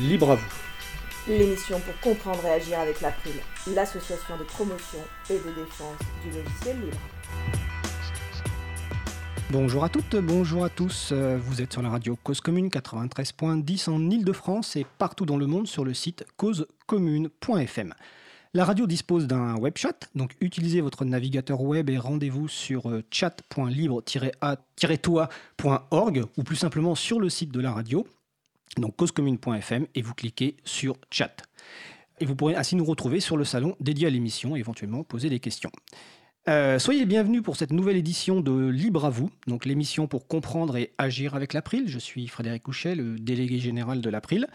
Libre à vous. L'émission pour comprendre et agir avec l'April, l'association de promotion et de défense du logiciel libre. Bonjour à toutes, bonjour à tous. Euh, Vous êtes sur la radio Cause Commune 93.10 en Ile-de-France et partout dans le monde sur le site causecommune.fm. La radio dispose d'un web chat, donc utilisez votre navigateur web et rendez-vous sur euh, chat.libre-a-toi.org ou plus simplement sur le site de la radio, donc causecommune.fm et vous cliquez sur chat. Et vous pourrez ainsi nous retrouver sur le salon dédié à l'émission et éventuellement poser des questions. Euh, soyez les bienvenus pour cette nouvelle édition de Libre à vous, donc l'émission pour comprendre et agir avec l'April. Je suis Frédéric Couchet, le délégué général de l'April.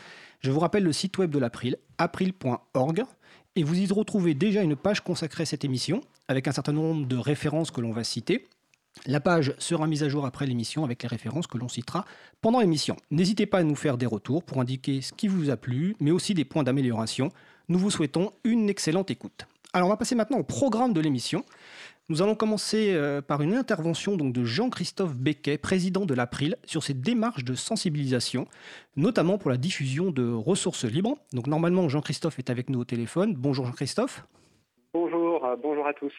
Je vous rappelle le site web de l'April, april.org, et vous y retrouvez déjà une page consacrée à cette émission, avec un certain nombre de références que l'on va citer. La page sera mise à jour après l'émission avec les références que l'on citera pendant l'émission. N'hésitez pas à nous faire des retours pour indiquer ce qui vous a plu, mais aussi des points d'amélioration. Nous vous souhaitons une excellente écoute. Alors on va passer maintenant au programme de l'émission. Nous allons commencer euh, par une intervention donc, de Jean-Christophe Becquet, président de l'April, sur ses démarches de sensibilisation, notamment pour la diffusion de ressources libres. Donc normalement Jean-Christophe est avec nous au téléphone. Bonjour Jean-Christophe. Bonjour, euh, bonjour à tous.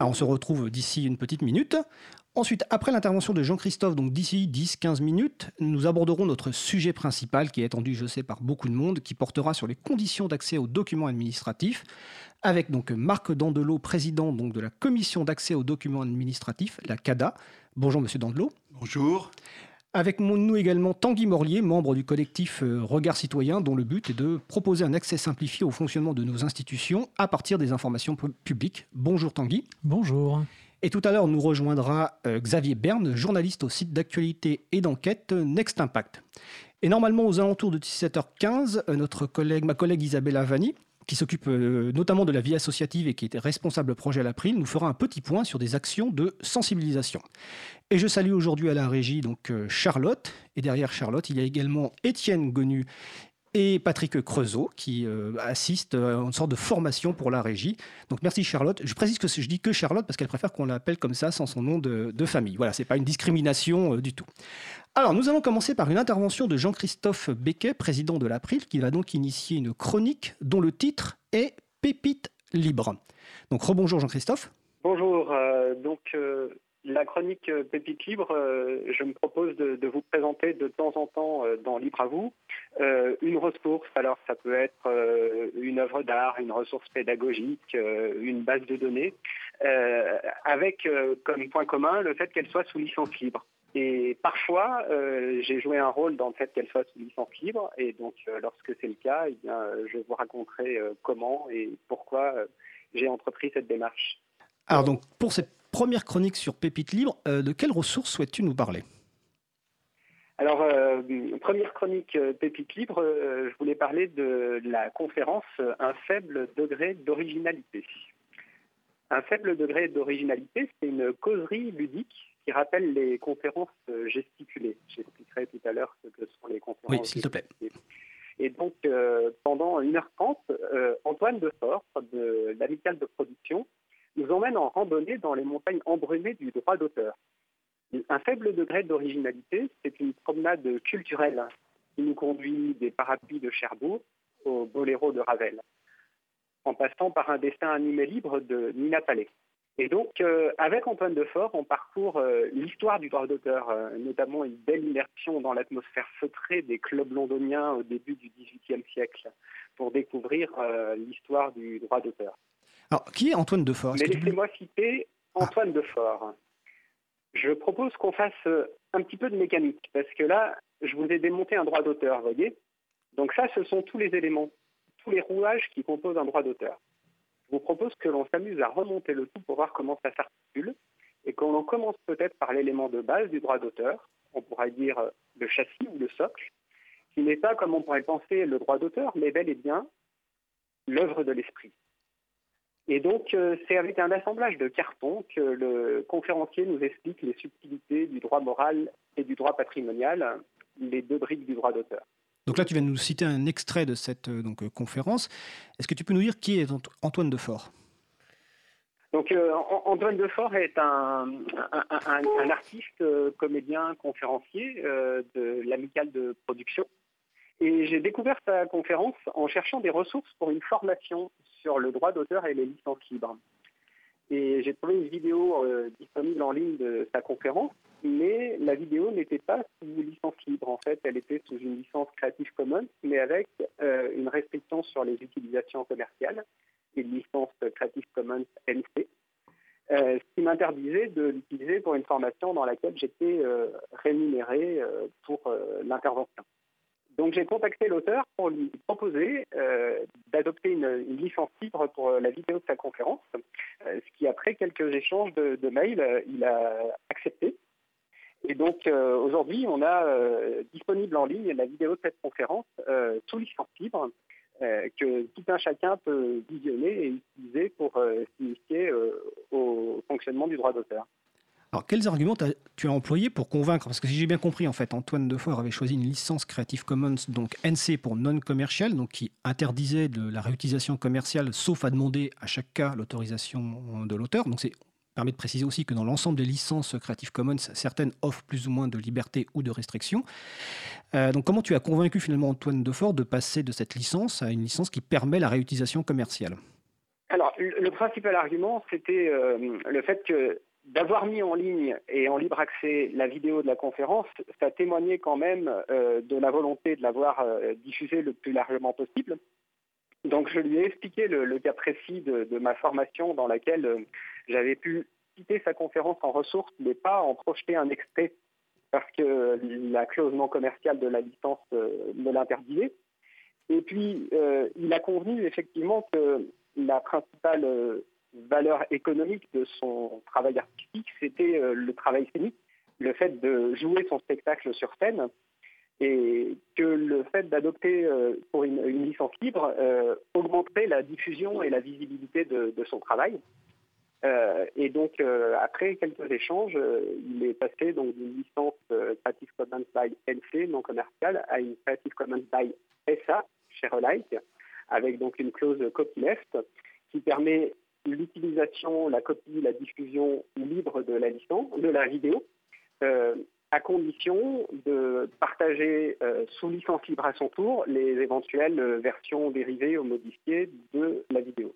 Alors on se retrouve d'ici une petite minute. Ensuite, après l'intervention de Jean-Christophe, donc d'ici 10-15 minutes, nous aborderons notre sujet principal qui est attendu, je sais, par beaucoup de monde, qui portera sur les conditions d'accès aux documents administratifs, avec donc Marc Dandelot, président de la commission d'accès aux documents administratifs, la CADA. Bonjour Monsieur Dandelot. Bonjour. Avec nous également Tanguy Morlier, membre du collectif euh, Regard Citoyen, dont le but est de proposer un accès simplifié au fonctionnement de nos institutions à partir des informations pu- publiques. Bonjour Tanguy. Bonjour. Et tout à l'heure, nous rejoindra euh, Xavier Berne, journaliste au site d'actualité et d'enquête euh, Next Impact. Et normalement, aux alentours de 17h15, euh, notre collègue, ma collègue Isabella Vanni, qui s'occupe euh, notamment de la vie associative et qui était responsable projet à l'April, nous fera un petit point sur des actions de sensibilisation. Et je salue aujourd'hui à la régie donc euh, Charlotte. Et derrière Charlotte, il y a également Étienne Gonu et Patrick Creusot qui euh, assistent à une sorte de formation pour la régie. Donc merci Charlotte. Je précise que je dis que Charlotte parce qu'elle préfère qu'on l'appelle comme ça sans son nom de, famille. Voilà, c'est pas une discrimination euh, du tout. Alors nous allons commencer par une intervention de Jean-Christophe Becquet, président de l'April, qui va donc initier une chronique dont le titre est Pépite libre. Donc rebonjour Jean-Christophe. Bonjour, euh, donc euh, la chronique euh, Pépite Libre, je me propose de, vous présenter de temps en temps dans Libre à vous une ressource. Alors ça peut être une œuvre d'art, une ressource pédagogique, une base de données, avec comme point commun le fait qu'elle soit sous licence libre. Et parfois, euh, j'ai joué un rôle dans le fait qu'elle soit sous licence libre, et donc euh, lorsque c'est le cas, eh bien, euh, je vous raconterai euh, comment et pourquoi j'ai entrepris cette démarche. Alors donc pour cette première chronique sur Pépite libre, de quelles ressources souhaites-tu nous parler? Alors, première chronique Pépite Libre, je voulais parler de la conférence Un faible degré d'originalité. Un faible degré d'originalité, c'est une causerie ludique qui rappelle les conférences euh, gesticulées. J'expliquerai tout à l'heure ce que sont les conférences Oui, s'il te plaît. gesticulées. Et donc, euh, pendant 1h30, euh, Antoine Defort, de l'Amicale de production, nous emmène en randonnée dans les montagnes embrumées du droit d'auteur. Un faible degré d'originalité, c'est une promenade culturelle qui nous conduit des parapluies de Cherbourg au boléro de Ravel, en passant par un dessin animé libre de Nina Palais. Et donc, euh, avec Antoine Defort, on parcourt euh, l'histoire du droit d'auteur, euh, notamment une belle immersion dans l'atmosphère feutrée des clubs londoniens au début du XVIIIe siècle, pour découvrir l'histoire du droit d'auteur. Alors qui est Antoine Defort? Mais laissez-moi citer Antoine Defort. Je propose qu'on fasse un petit peu de mécanique, parce que là, je vous ai démonté un droit d'auteur, vous voyez? Donc ça, ce sont tous les éléments, tous les rouages qui composent un droit d'auteur. Je vous propose que l'on s'amuse à remonter le tout pour voir comment ça s'articule, et qu'on en commence peut-être par l'élément de base du droit d'auteur, on pourrait dire euh, le châssis ou le socle, qui n'est pas, comme on pourrait penser, le droit d'auteur, mais bel et bien l'œuvre de l'esprit. Et donc, euh, c'est avec un assemblage de cartons que le conférencier nous explique les subtilités du droit moral et du droit patrimonial, les deux briques du droit d'auteur. Donc là, tu viens de nous citer un extrait de cette euh, euh, conférence. Est-ce que tu peux nous dire qui est Ant- Antoine Defort? Donc, euh, An- Antoine Defort est un, artiste, comédien, conférencier de l'amicale de production. Et j'ai découvert sa conférence en cherchant des ressources pour une formation sur le droit d'auteur et les licences libres. Et j'ai trouvé une vidéo euh, disponible en ligne de sa conférence, mais la vidéo n'était pas sous licence libre. En fait, elle était sous une licence Creative Commons, mais avec euh, une restriction sur les utilisations commerciales, une licence Creative Commons NC, euh, ce qui m'interdisait de l'utiliser pour une formation dans laquelle j'étais rémunéré pour l'intervention. Donc j'ai contacté l'auteur pour lui proposer d'adopter une, licence libre pour la vidéo de sa conférence, après quelques échanges de, mails, il a accepté. Et donc aujourd'hui, on a disponible en ligne la vidéo de cette conférence sous licence libre que tout un chacun peut visionner et utiliser pour s'initier au fonctionnement du droit d'auteur. Alors, quels arguments as, tu as employés pour convaincre? Parce que si j'ai bien compris, en fait, Antoine Defort avait choisi une licence Creative Commons, donc NC pour non commercial, donc qui interdisait la réutilisation commerciale, sauf à demander à chaque cas l'autorisation de l'auteur. Donc, c'est permet de préciser aussi que dans l'ensemble des licences Creative Commons, certaines offrent plus ou moins de liberté ou de restrictions. Euh, donc comment tu as convaincu finalement Antoine Defort de passer de cette licence à une licence qui permet la réutilisation commerciale? Alors, le principal argument, c'était euh, le fait que d'avoir mis en ligne et en libre accès la vidéo de la conférence, ça témoignait quand même euh, de la volonté de l'avoir euh, diffusée le plus largement possible. Donc je lui ai expliqué le, cas précis de, ma formation dans laquelle euh, j'avais pu citer sa conférence en ressources, mais pas en projeter un extrait parce que la clause non commerciale de la licence me l'interdisait. Et puis, il a convenu effectivement que la principale valeur économique de son travail artistique, c'était euh, le travail scénique, le fait de jouer son spectacle sur scène, et que le fait d'adopter euh, pour une, licence libre euh, augmenterait la diffusion et la visibilité de, son travail. et donc, après quelques échanges, il est passé d'une licence Creative Commons by NC non commerciale à une Creative Commons by SA, chez Relight, avec donc une clause copyleft qui permet l'utilisation, la copie, la diffusion libre de la licence, de la vidéo, euh, à condition de partager euh, sous licence libre à son tour les éventuelles versions dérivées ou modifiées de la vidéo.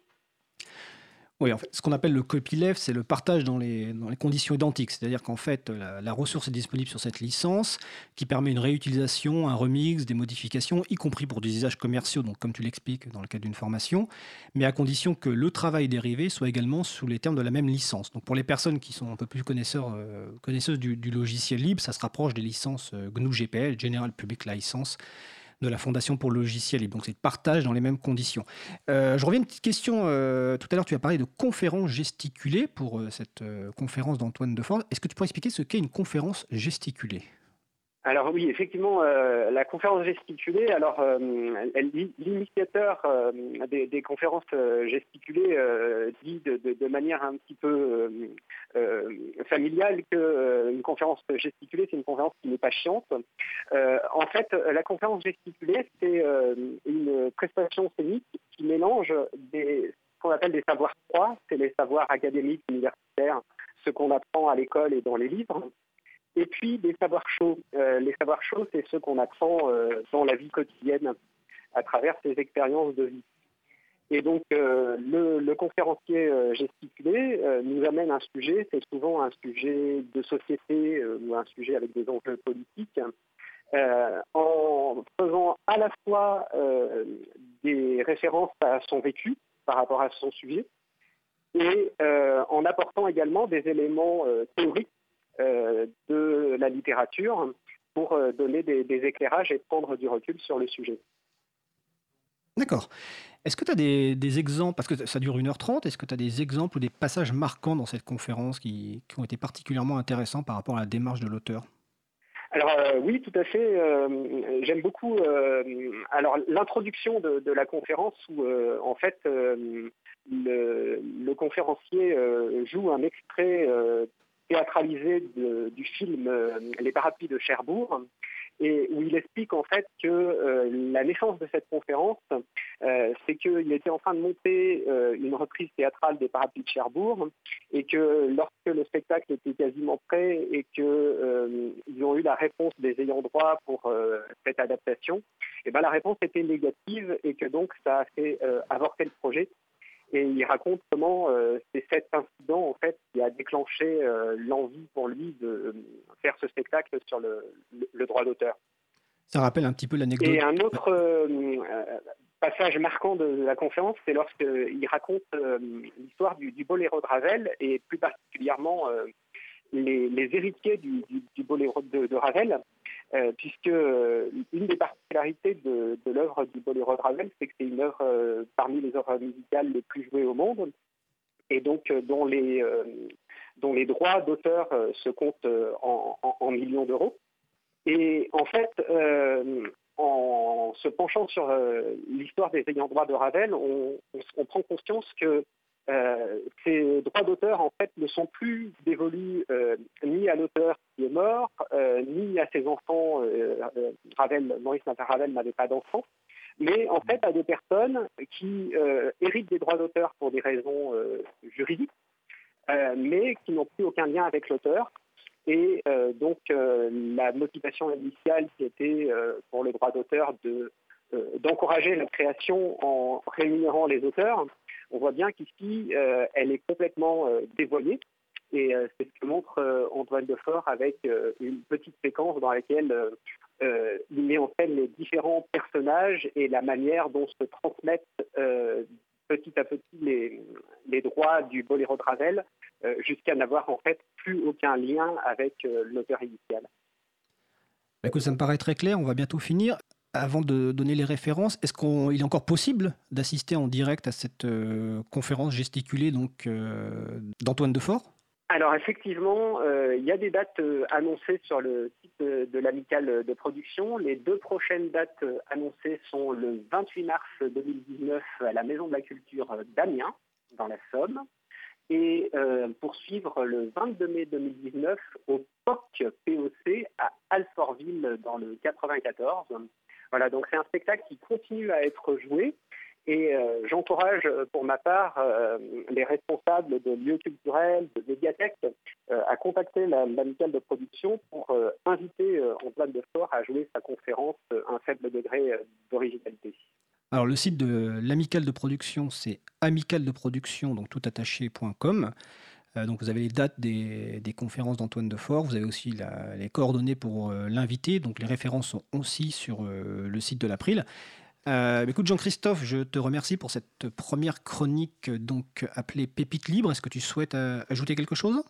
Oui, en fait, ce qu'on appelle le copyleft, c'est le partage dans les, conditions identiques. C'est-à-dire qu'en fait, la, ressource est disponible sur cette licence qui permet une réutilisation, un remix, des modifications, y compris pour des usages commerciaux, comme tu l'expliques dans le cadre d'une formation, mais à condition que le travail dérivé soit également sous les termes de la même licence. Donc pour les personnes qui sont un peu plus connaisseurs, euh, connaisseuses du, logiciel libre, ça se rapproche des licences euh, GNU GPL, General Public License de la Fondation pour le logiciel libre. Donc c'est de partage dans les mêmes conditions. Euh, je reviens à une petite question. Euh, tout à l'heure, tu as parlé de conférence gesticulée pour euh, cette conférence d'Antoine Defort. Est-ce que tu pourrais expliquer ce qu'est une conférence gesticulée? Alors oui, effectivement, euh, la conférence gesticulée, alors euh, l'initiateur euh, des, conférences gesticulées dit de, manière un petit peu familiale qu'une conférence gesticulée, c'est une conférence qui n'est pas chiante. en fait, la conférence gesticulée, c'est une prestation scénique qui mélange ce qu'on appelle des savoirs froids, c'est les savoirs académiques, universitaires, ce qu'on apprend à l'école et dans les livres, et puis des savoirs chauds. Euh, les savoirs chauds, c'est ceux qu'on apprend euh, dans la vie quotidienne à travers ses expériences de vie. Et donc euh, le, conférencier gesticulé nous amène un sujet, c'est souvent un sujet de société ou un sujet avec des enjeux politiques, en faisant à la fois des références à son vécu par rapport à son sujet, et en apportant également des éléments théoriques de la littérature pour euh, donner des, éclairages et prendre du recul sur le sujet. D'accord. Est-ce que tu as des, exemples, parce que ça dure 1h30, est-ce que tu as des exemples ou des passages marquants dans cette conférence qui, ont été particulièrement intéressants par rapport à la démarche de l'auteur? Alors euh, oui, tout à fait. J'aime beaucoup. alors l'introduction de, la conférence où en fait le, le, conférencier joue un extrait théâtralisé du film euh, Les Parapluies de Cherbourg. et où il explique en fait que euh, la naissance de cette conférence, euh, c'est qu'il était en train de monter une reprise théâtrale des Parapluies de Cherbourg et que lorsque le spectacle était quasiment prêt et qu'ils ont eu la réponse des ayants droit pour cette adaptation, et ben la réponse était négative et que donc ça a fait avorter le projet. Et il raconte comment c'est cet incident en fait qui a déclenché l'envie pour lui de faire ce spectacle sur le droit d'auteur. Ça rappelle un petit peu l'anecdote. Et un autre euh, passage marquant de la conférence, c'est lorsqu'il raconte euh, l'histoire du, boléro de Ravel et plus particulièrement euh, les, héritiers du, boléro de, Ravel, puisque une des particularités de, l'œuvre du boléro de Ravel, c'est que c'est une œuvre parmi les œuvres musicales les plus jouées au monde et donc dont les, droits d'auteur se comptent en millions d'euros. Et en fait, euh, en se penchant sur euh, l'histoire des ayants droit de Ravel, on, prend conscience que euh, ces droits d'auteur, en fait, ne sont plus dévolus ni à l'auteur qui est mort, ni à ses enfants. Ravel, Maurice Ravel n'avait pas d'enfants, mais en fait à des personnes qui héritent des droits d'auteur pour des raisons juridiques, mais qui n'ont plus aucun lien avec l'auteur et euh, donc, euh, la motivation initiale qui était euh, pour le droit d'auteur de, d'encourager la création en rémunérant les auteurs, on voit bien qu'ici, elle est complètement dévoyée. Et c'est ce que montre Antoine Defort avec une petite séquence dans laquelle il met en scène les différents personnages et la manière dont se transmettent petit à petit les, droits du boléro de Ravel euh, jusqu'à n'avoir en fait plus aucun lien avec euh, l'auteur initial. Bah, écoute, ça me paraît très clair, on va bientôt finir. Avant de donner les références, est-ce qu'il est encore possible d'assister en direct à cette euh, conférence gesticulée donc d'Antoine Defort? Alors effectivement, il y a des dates annoncées sur le site de, de l'amicale de production. Les deux prochaines dates annoncées sont le 28 mars 2019 à la Maison de la Culture d'Amiens, dans la Somme, et euh, poursuivre le 22 mai 2019 au POC POC à Alfortville dans le 94. Voilà, donc c'est un spectacle qui continue à être joué et euh, j'encourage pour ma part euh, les responsables de lieux culturels, de médiathèques à contacter l'amicale de production pour inviter Antoine Defort à jouer sa conférence Un faible degré d'originalité. Alors le site de l'amicale de production, c'est amicale de production, donc toutattaché.com. Euh, donc vous avez les dates des, conférences d'Antoine Defort, vous avez aussi les coordonnées pour euh, l'inviter, donc les références sont aussi sur euh, le site de l'April. écoute Jean-Christophe, je te remercie pour cette première chronique donc appelée Pépite libre. Est-ce que tu souhaites ajouter quelque chose?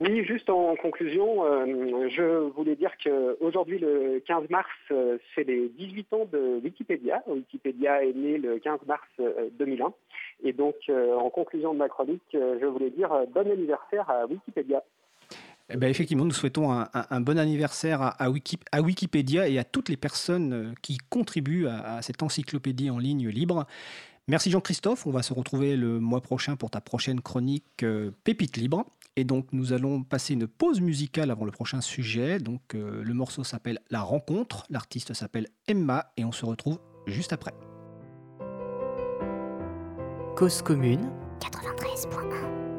Oui, juste en conclusion, euh, je voulais dire qu'aujourd'hui, le 15 mars, euh, c'est les 18 ans de Wikipédia. Wikipédia est né le 15 mars 2001. Euh, Et donc, en conclusion de ma chronique, je voulais dire bon anniversaire à Wikipédia. Eh ben effectivement, nous souhaitons un, bon anniversaire à, Wikipédia et à toutes les personnes qui contribuent à cette encyclopédie en ligne libre. Merci Jean-Christophe, on va se retrouver le mois prochain pour ta prochaine chronique Pépite libre. Et donc nous allons passer une pause musicale avant le prochain sujet. Donc euh, le morceau s'appelle La rencontre, l'artiste s'appelle Emma et on se retrouve juste après. Cause commune 93.1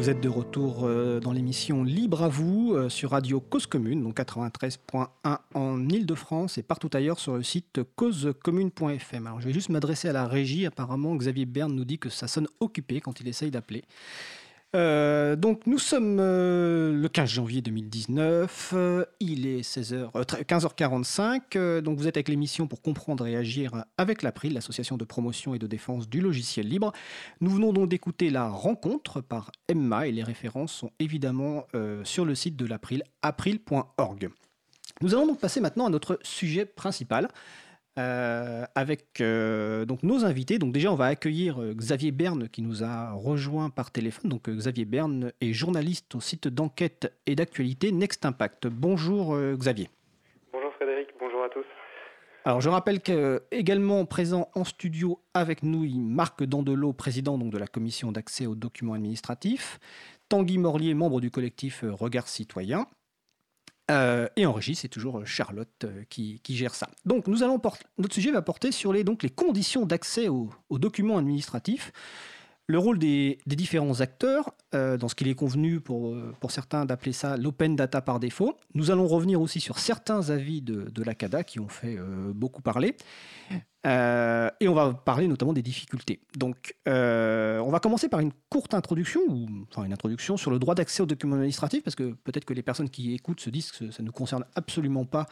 Vous êtes de retour euh, dans l'émission Libre à vous euh, sur Radio Cause Commune, donc 93.1 en Ile-de-France et partout ailleurs sur le site causecommune.fm. Alors je vais juste m'adresser à la régie. Apparemment, Xavier Berne nous dit que ça sonne occupé quand il essaye d'appeler. Euh, donc nous sommes euh, le 15 janvier 2019, euh, il est 16h, 15h45, donc vous êtes avec l'émission pour comprendre et agir avec l'April, l'association de promotion et de défense du logiciel libre. Nous venons donc d'écouter la rencontre par Emma et les références sont évidemment sur le site de l'April, april.org. Nous allons donc passer maintenant à notre sujet principal. Euh, avec euh, donc nos invités. Donc déjà, on va accueillir euh, Xavier Berne qui nous a rejoint par téléphone. Donc Xavier Berne est journaliste au site d'enquête et d'actualité Next Impact. Bonjour Xavier. Bonjour Frédéric, bonjour à tous. Alors je rappelle qu'également présent en studio avec nous, Marc Dandelot, président donc, de la commission d'accès aux documents administratifs, Tanguy Morlier, membre du collectif Regard Citoyen, euh, et en régie, c'est toujours euh, Charlotte euh, qui, gère ça. Donc, notre sujet va porter sur les, conditions d'accès aux, documents administratifs, le rôle des, différents acteurs, dans ce qu'il est convenu pour, certains d'appeler ça l'open data par défaut. Nous allons revenir aussi sur certains avis de, de la CADA qui ont fait beaucoup parler. Euh, et on va parler notamment des difficultés. Donc, euh, on va commencer par une courte introduction, ou enfin une introduction sur le droit d'accès aux documents administratifs, parce que peut-être que les personnes qui écoutent se disent que ça ne nous concerne absolument pas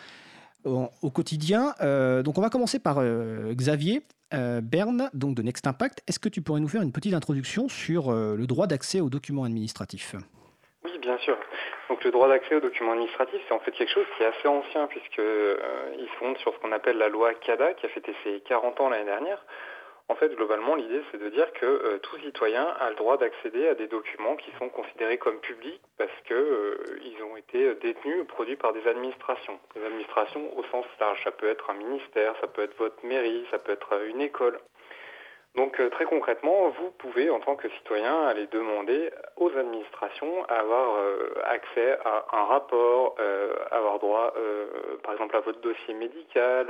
au, quotidien. Euh, donc, on va commencer par Xavier Berne, donc de Next Impact. Est-ce que tu pourrais nous faire une petite introduction sur le droit d'accès aux documents administratifs? Oui, bien sûr. Donc le droit d'accès aux documents administratifs, c'est en fait quelque chose qui est assez ancien puisqu'il euh, se fonde sur ce qu'on appelle la loi CADA qui a fêté ses 40 ans l'année dernière. En fait, globalement, l'idée, c'est de dire que euh, tout citoyen a le droit d'accéder à des documents qui sont considérés comme publics parce qu'ils euh, ont été détenus ou produits par des administrations. Des administrations au sens large. Ça peut être un ministère, ça peut être votre mairie, ça peut être une école. Donc euh, très concrètement, vous pouvez en tant que citoyen aller demander aux administrations à avoir euh, accès à un rapport, euh, avoir droit par exemple à votre dossier médical,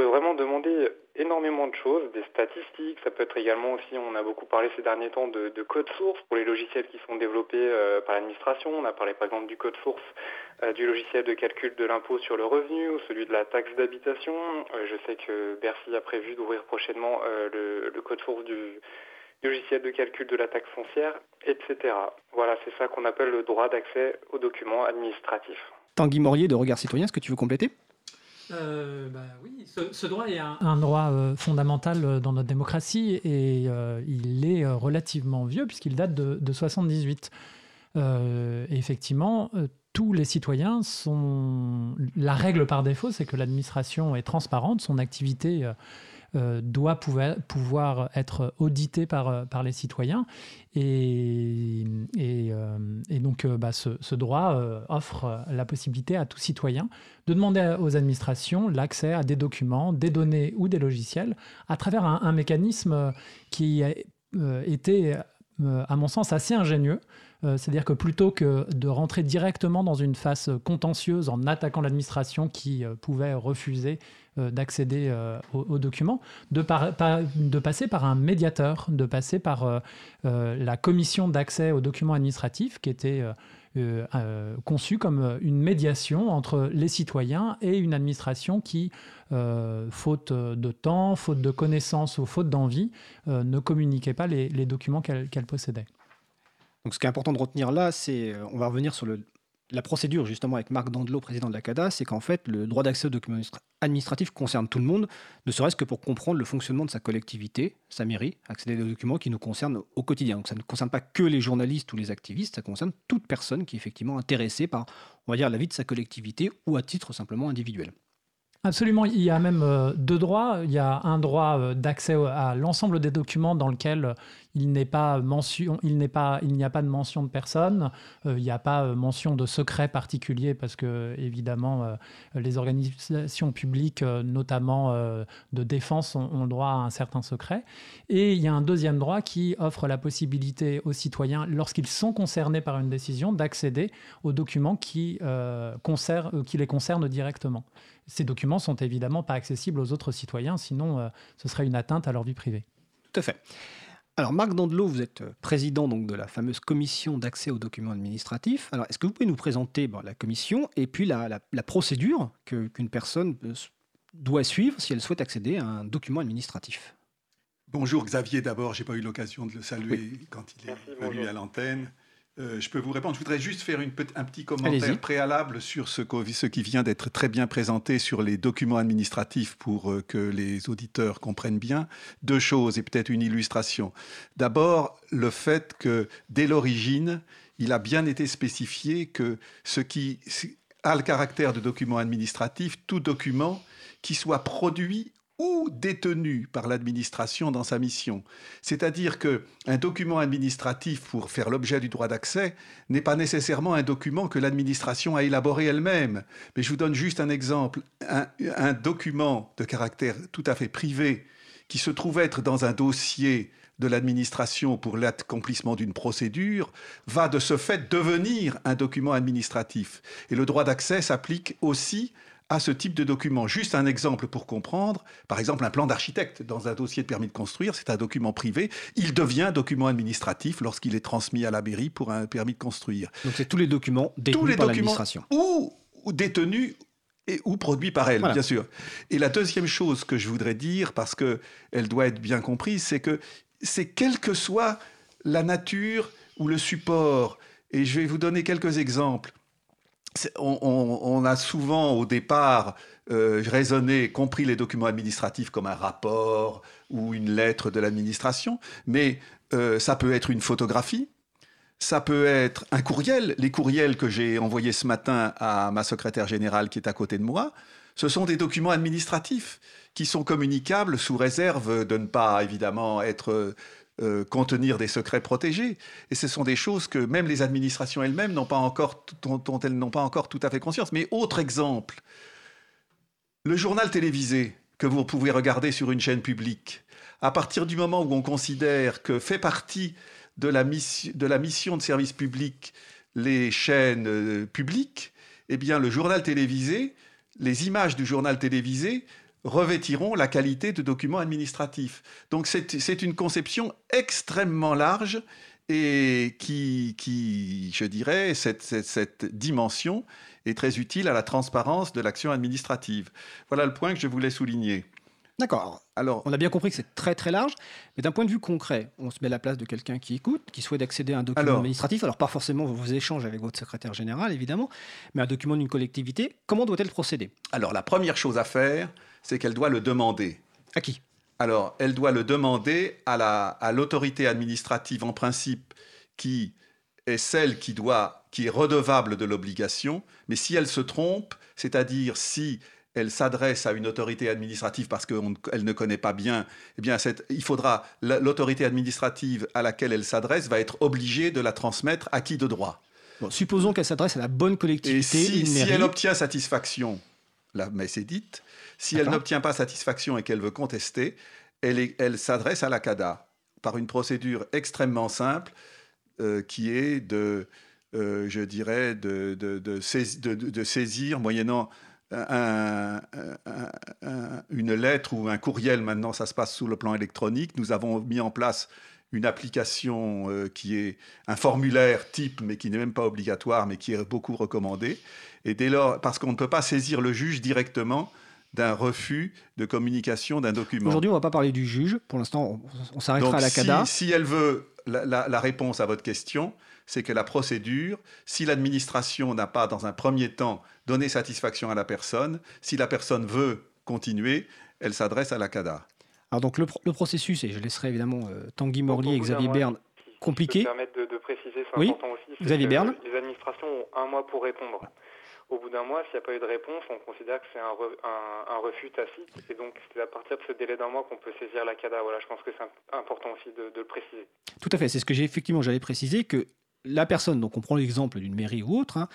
pouvez vraiment demander énormément de choses, des statistiques, ça peut être également aussi, on a beaucoup parlé ces derniers temps de, code source pour les logiciels qui sont développés euh, par l'administration. On a parlé par exemple du code source euh, du logiciel de calcul de l'impôt sur le revenu ou celui de la taxe d'habitation. Euh, je sais que Bercy a prévu d'ouvrir prochainement le, code source du, logiciel de calcul de la taxe foncière, etc. Voilà, c'est ça qu'on appelle le droit d'accès aux documents administratifs. Tanguy Morier de Regard Citoyen, est-ce que tu veux compléter? Euh, bah oui, ce, droit est un, droit euh, fondamental euh, dans notre démocratie et il est relativement vieux puisqu'il date de, de 78. et effectivement, tous les citoyens sont. La règle par défaut, c'est que l'administration est transparente, son activité euh, doit pouvoir, être audité par, euh, les citoyens. Et, euh, donc, bah, ce, droit offre la possibilité à tout citoyen de demander aux administrations l'accès à des documents, des données ou des logiciels à travers un, mécanisme qui a été, à mon sens, assez ingénieux. C'est-à-dire que plutôt que de rentrer directement dans une phase contentieuse en attaquant l'administration qui pouvait refuser euh, d'accéder euh, aux, documents, de, passer par un médiateur, de passer par euh, la commission d'accès aux documents administratifs qui était conçue comme une médiation entre les citoyens et une administration qui, faute de temps, faute de connaissances ou faute d'envie, ne communiquait pas les, documents qu'elle possédait. Donc ce qui est important de retenir là, c'est, on va revenir sur le, la procédure, justement, avec Marc Dandelot, président de la CADA, c'est qu'en fait, le droit d'accès aux documents administratifs concerne tout le monde, ne serait-ce que pour comprendre le fonctionnement de sa collectivité, sa mairie, accéder aux documents qui nous concernent au quotidien. Donc ça ne concerne pas que les journalistes ou les activistes, ça concerne toute personne qui est effectivement intéressée par, on va dire, la vie de sa collectivité ou à titre simplement individuel. Absolument, il y a même euh, deux droits. Il y a un droit euh, d'accès à l'ensemble des documents dans lequel il n'est pas mention, il n'y a pas de mention de personne, euh, il n'y a pas euh, mention de secret particulier parce que évidemment euh, les organisations publiques, notamment de défense, ont, le droit à un certain secret. Et il y a un deuxième droit qui offre la possibilité aux citoyens, lorsqu'ils sont concernés par une décision, d'accéder aux documents qui les concernent directement. Ces documents sont évidemment pas accessibles aux autres citoyens, sinon ce serait une atteinte à leur vie privée. Tout à fait. Alors Marc Dandelot, vous êtes euh, président donc, de la fameuse commission d'accès aux documents administratifs. Alors est-ce que vous pouvez nous présenter la commission et puis la, procédure qu'une personne euh, doit suivre si elle souhaite accéder à un document administratif? Bonjour Xavier, d'abord, j'ai pas eu l'occasion de le saluer quand il est venu à l'antenne. Euh, je peux vous répondre. Je voudrais juste faire une, un petit commentaire préalable sur ce, ce qui vient d'être très bien présenté sur les documents administratifs pour euh, que les auditeurs comprennent bien. Deux choses et peut-être une illustration. D'abord, le fait que dès l'origine, il a bien été spécifié que ce qui a le caractère de document administratif, tout document qui soit produit ou détenu par l'administration dans sa mission. C'est-à-dire que un document administratif pour faire l'objet du droit d'accès n'est pas nécessairement un document que l'administration a élaboré elle-même. Mais je vous donne juste un exemple. Un, un, document de caractère tout à fait privé qui se trouve être dans un dossier de l'administration pour l'accomplissement d'une procédure va de ce fait devenir un document administratif. Et le droit d'accès s'applique aussi à ce type de document. Juste un exemple pour comprendre. Par exemple, un plan d'architecte dans un dossier de permis de construire, c'est un document privé. Il devient document administratif lorsqu'il est transmis à la mairie pour un permis de construire. Donc c'est tous les documents détenus par l'administration. Ou, ou détenus et, ou produits par elle, bien sûr. Et la deuxième chose que je voudrais dire, parce qu'elle doit être bien comprise, c'est que c'est quelle que soit la nature ou le support, et je vais vous donner quelques exemples on, a souvent au départ euh, raisonné, compris les documents administratifs comme un rapport ou une lettre de l'administration, mais euh, ça peut être une photographie, ça peut être un courriel. Les courriels que j'ai envoyés ce matin à ma secrétaire générale qui est à côté de moi, ce sont des documents administratifs qui sont communicables sous réserve de ne pas évidemment être euh, contenir des secrets protégés. Et ce sont des choses que même les administrations elles-mêmes n'ont pas encore, dont, elles pas encore tout à fait conscience. Mais autre exemple, le journal télévisé que vous pouvez regarder sur une chaîne publique, à partir du moment où on considère que fait partie de la, de, la mission de service public les chaînes euh, publiques, eh bien le journal télévisé, les images du journal télévisé revêtiront la qualité de document administratif. Donc c'est une conception extrêmement large et qui, qui je dirais, cette, cette, dimension est très utile à la transparence de l'action administrative. Voilà le point que je voulais souligner. D'accord. Alors, on a bien compris que c'est très très large, mais d'un point de vue concret, on se met à la place de quelqu'un qui écoute, qui souhaite accéder à un document administratif. Alors, pas forcément vos échanges avec votre secrétaire général, évidemment, mais un document d'une collectivité. Comment doit-elle procéder? Alors, la première chose à faire, c'est qu'elle doit le demander. À qui? Alors, elle doit le demander à l'autorité administrative en principe qui est celle qui doit, qui est redevable de l'obligation. Mais si elle se trompe, c'est-à-dire si elle s'adresse à une autorité administrative parce qu'elle ne connaît pas bien, eh bien, il faudra l'autorité administrative à laquelle elle s'adresse va être obligée de la transmettre à qui de droit? supposons qu'elle s'adresse à la bonne collectivité. Et si, elle obtient satisfaction, la messe est dite, si elle n'obtient pas satisfaction et qu'elle veut contester, elle, s'adresse à la CADA par une procédure extrêmement simple euh, qui est de, euh, je dirais, de, de, saisir, moyennant une lettre ou un courriel, maintenant ça se passe sous le plan électronique. Nous avons mis en place une application euh, qui est un formulaire type, mais qui n'est même pas obligatoire, mais qui est beaucoup recommandé. Et dès lors, parce qu'on ne peut pas saisir le juge directement, d'un refus de communication d'un document. Aujourd'hui, on ne va pas parler du juge. Pour l'instant, on, s'arrêtera à la CADA. Si, elle veut la, réponse à votre question, c'est que la procédure, si l'administration n'a pas, dans un premier temps, donné satisfaction à la personne, si la personne veut continuer, elle s'adresse à la CADA. Alors donc le, processus, et je laisserai évidemment euh, Tanguy Morlier et Xavier Berne compliqué. Je peux me permettre de, préciser, c'est oui. important aussi. Xavier Berne. Les administrations ont un mois pour répondre. Au bout d'un mois, s'il n'y a pas eu de réponse, on considère que c'est un, refus tacite. Et donc, c'est à partir de ce délai d'un mois qu'on peut saisir la CADA. Voilà, je pense que c'est important aussi de, le préciser. Tout à fait. C'est ce que j'ai effectivement, j'allais préciser que la personne, donc on prend l'exemple d'une mairie ou autre, hein,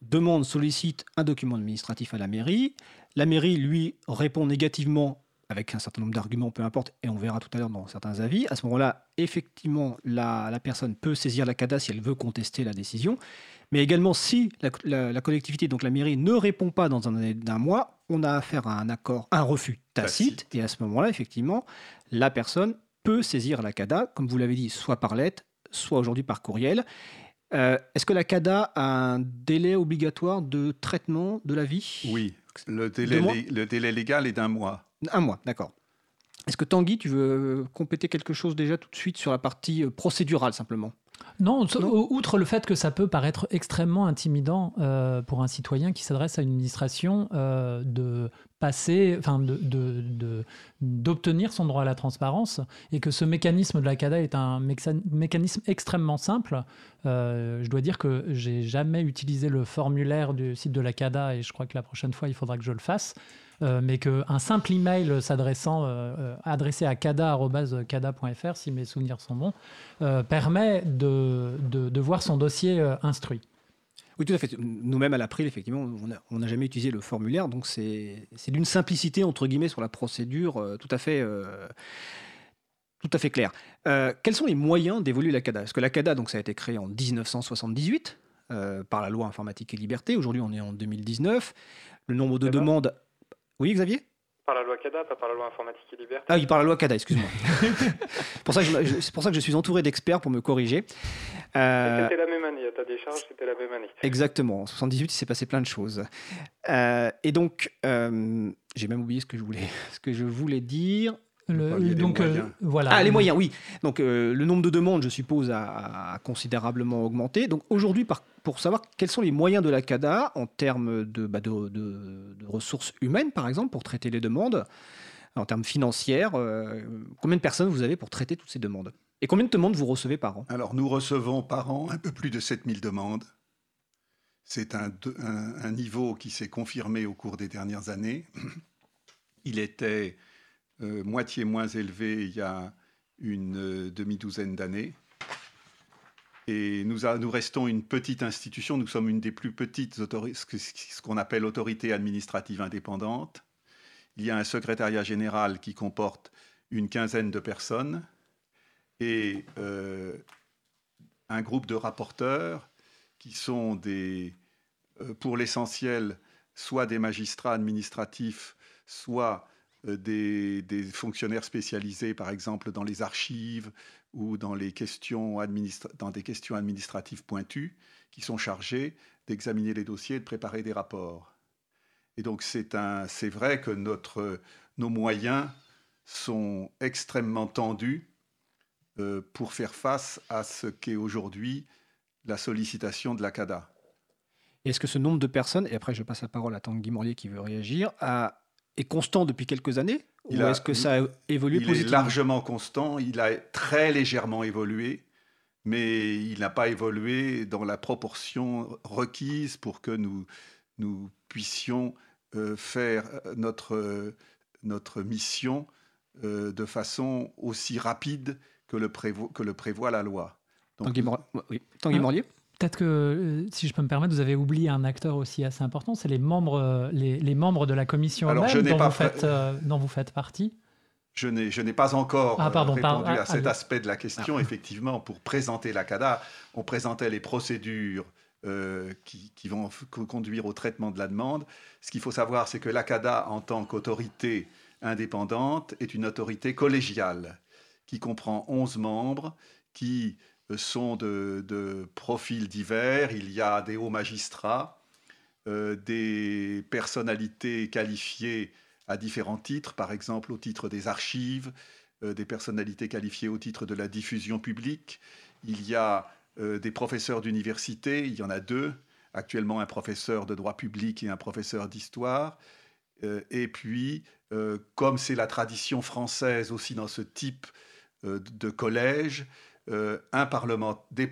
demande, sollicite un document administratif à la mairie. La mairie lui répond négativement avec un certain nombre d'arguments, peu importe, et on verra tout à l'heure dans certains avis. À ce moment-là, effectivement, la, la, personne peut saisir la CADA si elle veut contester la décision. Mais également, si la, collectivité, donc la mairie, ne répond pas dans un délai d'un mois, on a affaire à un accord, un refus tacite, et à ce moment-là, effectivement, la personne peut saisir la CADA, comme vous l'avez dit, soit par lettre, soit aujourd'hui par courriel. Euh, est-ce que la CADA a un délai obligatoire de traitement de la vie? Oui, le délai, le délai légal est d'un mois. Un mois, d'accord. Est-ce que Tanguy, tu veux compléter quelque chose déjà tout de suite sur la partie euh, procédurale simplement? Non, outre le fait que ça peut paraître extrêmement intimidant euh, pour un citoyen qui s'adresse à une administration euh, de passer, enfin, d'obtenir de, son droit à la transparence, et que ce mécanisme de la CADA est un mécanisme extrêmement simple. Euh, je dois dire que j'ai jamais utilisé le formulaire du site de la CADA, et je crois que la prochaine fois, il faudra que je le fasse. Euh, mais qu'un simple email s'adressant, euh, euh, adressé à cada.cada.fr, si mes souvenirs sont bons, permet de, de, voir son dossier instruit. Oui, tout à fait. Nous-mêmes, à l'April, effectivement, on n'a jamais utilisé le formulaire, donc c'est d'une simplicité, entre guillemets, sur la procédure tout à fait, tout à fait claire. quels sont les moyens d'évoluer la CADA? Parce que la CADA, donc, ça a été créé en 1978 par la loi informatique et liberté. Aujourd'hui, on est en 2019. Le nombre de demandes oui, Xavier? Par la loi CADA, pas par la loi informatique et liberté. Ah oui, par la loi CADA, excuse-moi. c'est pour ça que je suis entouré d'experts pour me corriger. Euh, c'était la même année, à ta décharge, c'était la même année. Exactement, en 78, il s'est passé plein de choses. Euh, et donc, euh, j'ai même oublié ce que je voulais, ce que je voulais dire donc euh, voilà. Ah, les moyens, oui. Donc euh, le nombre de demandes, je suppose, a, considérablement augmenté. Donc aujourd'hui, pour savoir quels sont les moyens de la CADA en termes de, bah, ressources humaines, par exemple, pour traiter les demandes, en termes financiers, euh, combien de personnes vous avez pour traiter toutes ces demandes Et combien de demandes vous recevez par an Alors nous recevons par an un peu plus de 7000 demandes. C'est un, un niveau qui s'est confirmé au cours des dernières années. Il était euh, moitié moins élevé il y a une euh, demi-douzaine d'années. Et nous, restons une petite institution, nous sommes une des plus petites, ce qu'on appelle autorité administrative indépendante. Il y a un secrétariat général qui comporte une quinzaine de personnes et euh, un groupe de rapporteurs qui sont des, pour l'essentiel, soit des magistrats administratifs, soit euh, des, fonctionnaires spécialisés, par exemple, dans les archives ou dans, les dans des questions administratives pointues, qui sont chargés d'examiner les dossiers et de préparer des rapports. Et donc c'est vrai que nos moyens sont extrêmement tendus euh, pour faire face à ce qu'est aujourd'hui la sollicitation de la CADA. Est-ce que ce nombre de personnes, et après je passe la parole à Tanguy Morlier qui veut réagir, a est constant depuis quelques années Ou est-ce que ça a évolué il est largement constant. Il a très légèrement évolué, mais il n'a pas évolué dans la proportion requise pour que nous, nous puissions euh, faire notre, notre mission euh, de façon aussi rapide que le, que le prévoit la loi. Tanguy, oui. Tanguy Morlier Peut-être que, euh, si je peux me permettre, vous avez oublié un acteur aussi assez important, c'est les membres, euh, les, membres de la commission dont, vous faites, euh, dont vous faites partie. Je n'ai pas encore ah, répondu à ah, cet aspect de la question. Ah. Effectivement, pour présenter la CADA, on présentait les procédures qui, qui, vont conduire au traitement de la demande. Ce qu'il faut savoir, c'est que la CADA, en tant qu'autorité indépendante, est une autorité collégiale qui comprend 11 membres qui sont de, profils divers. Il y a des hauts magistrats, euh, des personnalités qualifiées à différents titres, par exemple au titre des archives, euh, des personnalités qualifiées au titre de la diffusion publique. Il y a euh, des professeurs d'université, il y en a deux, actuellement un professeur de droit public et un professeur d'histoire. et puis, comme c'est la tradition française aussi dans ce type de collège, un parlement, des,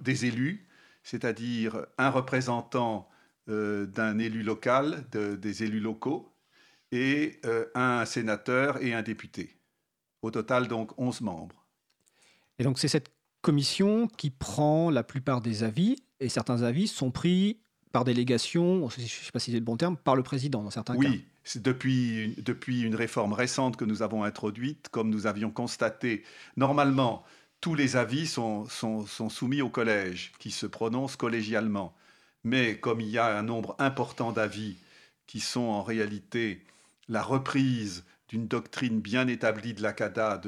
des, élus, c'est-à-dire un représentant euh, d'un élu local, des élus locaux, et euh, un sénateur et un député. Au total, donc, 11 membres. Et donc, c'est cette commission qui prend la plupart des avis, et certains avis sont pris par délégation, je ne sais pas si c'est le bon terme, par le président dans certains cas. Oui, c'est depuis, depuis une réforme récente que nous avons introduite, comme nous avions constaté, normalement, tous les avis sont, soumis au collège, qui se prononce collégialement. Mais comme il y a un nombre important d'avis qui sont en réalité la reprise d'une doctrine bien établie de la CADA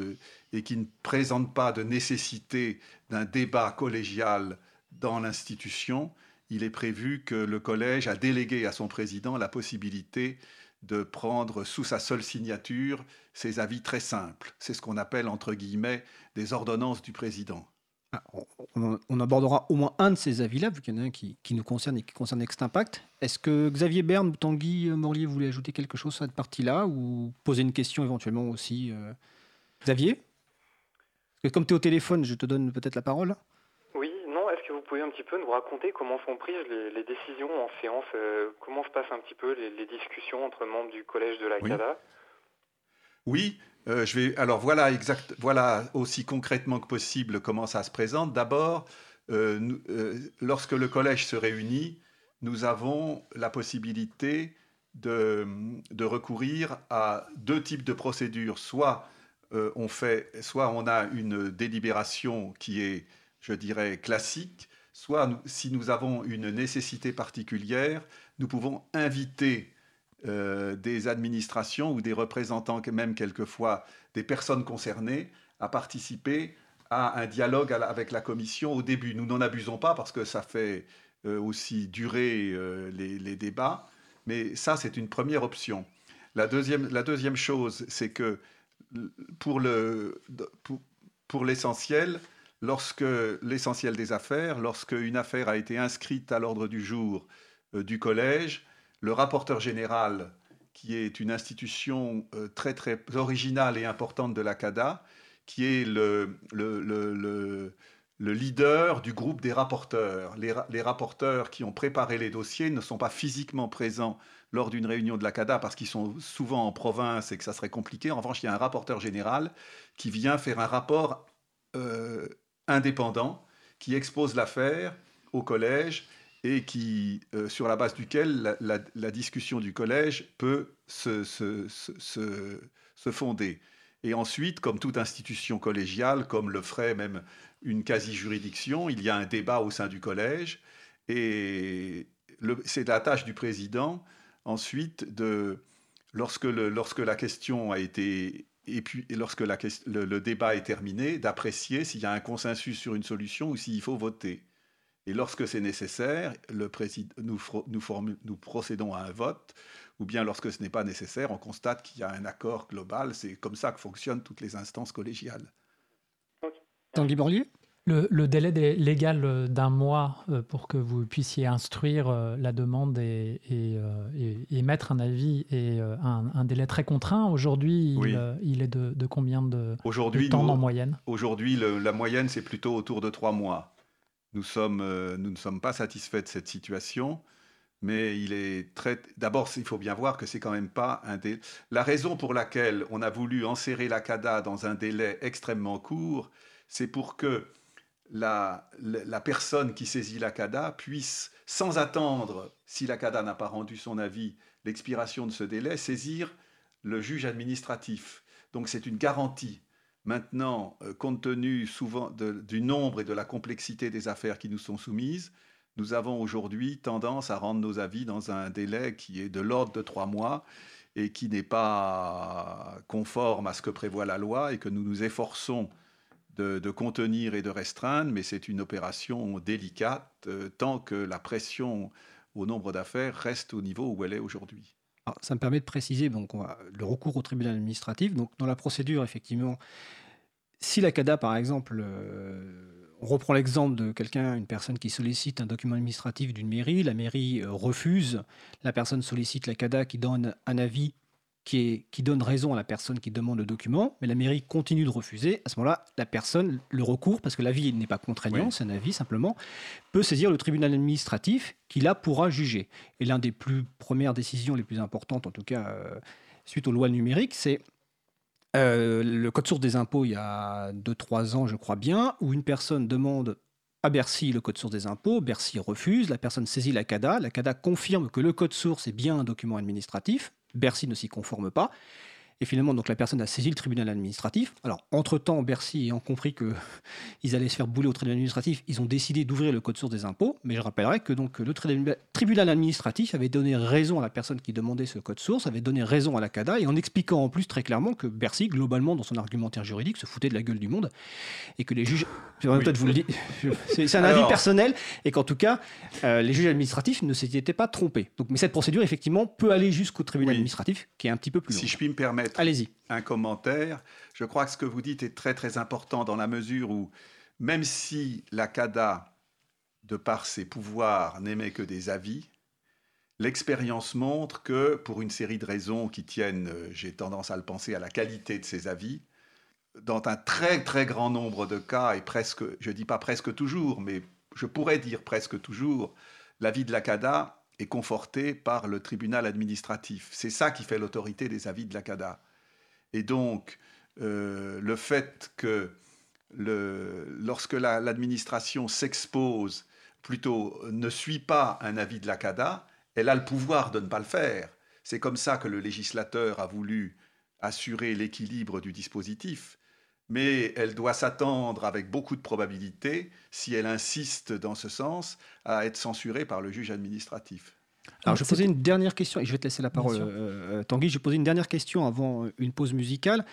et qui ne présente pas de nécessité d'un débat collégial dans l'institution, il est prévu que le collège a délégué à son président la possibilité de prendre sous sa seule signature ses avis très simples. C'est ce qu'on appelle, entre guillemets, des ordonnances du président. Ah, on, abordera au moins un de ces avis-là, vu qu'il y en a un qui, nous concerne et qui concerne Next Impact. Est-ce que Xavier Berne ou Tanguy Morlier voulaient ajouter quelque chose à cette partie-là ou poser une question éventuellement aussi euh, Xavier? Comme tu es au téléphone, je te donne peut-être la parole. Oui, non, est-ce que vous pouvez un petit peu nous raconter comment sont prises les, décisions en séance euh, Comment se passent un petit peu les, discussions entre membres du collège de la CADA Oui, euh, je vais, alors voilà, exact, voilà aussi concrètement que possible comment ça se présente. D'abord, euh, euh, lorsque le collège se réunit, nous avons la possibilité de, de recourir à deux types de procédures. Soit on fait, soit on a une délibération qui est, je dirais, classique, soit si nous avons une nécessité particulière, nous pouvons inviter euh, des administrations ou des représentants, même quelquefois des personnes concernées, à participer à un dialogue avec la Commission au début. Nous n'en abusons pas parce que ça fait euh, aussi durer euh, les, débats, mais ça, c'est une première option. La deuxième, la deuxième chose, c'est que pour, le, pour, pour l'essentiel, lorsque l'essentiel des affaires, lorsque une affaire a été inscrite à l'ordre du jour du collège, le rapporteur général, qui est une institution euh, très très originale et importante de la CADA, qui est le, le, leader du groupe des rapporteurs. Les, rapporteurs qui ont préparé les dossiers ne sont pas physiquement présents lors d'une réunion de la CADA parce qu'ils sont souvent en province et que ça serait compliqué. En revanche, il y a un rapporteur général qui vient faire un rapport euh, indépendant qui expose l'affaire au collège et qui, euh, sur la base duquel la, discussion du collège peut se, fonder. Et ensuite, comme toute institution collégiale, comme le ferait même une quasi-juridiction, il y a un débat au sein du collège, et c'est la tâche du président, ensuite, de, lorsque, lorsque la question a été et puis lorsque le, débat est terminé, d'apprécier s'il y a un consensus sur une solution ou s'il faut voter. Et lorsque c'est nécessaire, le nous, nous, procédons à un vote, ou bien lorsque ce n'est pas nécessaire, on constate qu'il y a un accord global. C'est comme ça que fonctionnent toutes les instances collégiales. Tanguy Borlier le, délai légal d'un mois euh, pour que vous puissiez instruire euh, la demande et, et, émettre un avis est euh, un, délai très contraint. Aujourd'hui, il, est de, combien de, temps en moyenne? Aujourd'hui, la moyenne, c'est plutôt autour de trois mois. Nous, sommes, euh, nous ne sommes pas satisfaits de cette situation, mais il est très. D'abord, il faut bien voir que c'est quand même pas un délai. La raison pour laquelle on a voulu enserrer la CADA dans un délai extrêmement court, c'est pour que la, la, personne qui saisit la CADA puisse, sans attendre, si la CADA n'a pas rendu son avis, l'expiration de ce délai, saisir le juge administratif. Donc c'est une garantie Maintenant, euh, compte tenu souvent du nombre et de la complexité des affaires qui nous sont soumises, nous avons aujourd'hui tendance à rendre nos avis dans un délai qui est de l'ordre de trois mois et qui n'est pas conforme à ce que prévoit la loi et que nous nous efforçons de, contenir et de restreindre, mais c'est une opération délicate euh, tant que la pression au nombre d'affaires reste au niveau où elle est aujourd'hui. Ça me permet de préciser donc, le recours au tribunal administratif. Donc, dans la procédure, effectivement, si la CADA, par exemple, euh, on reprend l'exemple de quelqu'un, une personne qui sollicite un document administratif d'une mairie, la mairie euh, refuse, la personne sollicite la CADA qui donne un avis qui, est, qui donne raison à la personne qui demande le document, mais la mairie continue de refuser. À ce moment-là, la personne, le recours, parce que l'avis n'est pas contraignant, c'est un avis simplement, peut saisir le tribunal administratif qui là pourra juger. Et l'une des plus premières décisions les plus importantes, en tout cas euh, suite aux lois numériques, c'est euh, le code source des impôts il y a 2-3 ans, je crois bien, où une personne demande à Bercy le code source des impôts, Bercy refuse, la personne saisit la CADA, la CADA confirme que le code source est bien un document administratif, Bercy ne s'y conforme pas, Et finalement, donc la personne a saisi le tribunal administratif. Alors, entre-temps, Bercy ayant compris qu'ils allaient se faire bouler au tribunal administratif, ils ont décidé d'ouvrir le code source des impôts. Mais je rappellerai que donc le tribunal administratif avait donné raison à la personne qui demandait ce code source, avait donné raison à la CADA, et en expliquant en plus très clairement que Bercy, globalement, dans son argumentaire juridique, se foutait de la gueule du monde, et que les juges... Peut-être vous le dites, c'est un avis personnel, et qu'en tout cas, euh, les juges administratifs ne s'étaient pas trompés. Donc, mais cette procédure, effectivement, peut aller jusqu'au tribunal administratif, qui est un petit peu plus long. Si je puis me permettre Allez-y. un commentaire. Je crois que ce que vous dites est très très important dans la mesure où même si la CADA, de par ses pouvoirs, n'émet que des avis, l'expérience montre que pour une série de raisons qui tiennent, euh, j'ai tendance à le penser, à la qualité de ses avis, dans un très très grand nombre de cas, et presque, je dis pas presque toujours, mais je pourrais dire presque toujours, l'avis de la CADA est conforté par le tribunal administratif. C'est ça qui fait l'autorité des avis de la CADA. Et donc, euh, le fait que lorsque l'administration s'expose, plutôt ne suit pas un avis de la CADA, elle a le pouvoir de ne pas le faire. C'est comme ça que le législateur a voulu assurer l'équilibre du dispositif, mais elle doit s'attendre avec beaucoup de probabilité, si elle insiste dans ce sens, à être censurée par le juge administratif. Alors, je vais poser une dernière question, et je vais te laisser la parole, euh, Tanguy. Je vais poser une dernière question avant une pause musicale.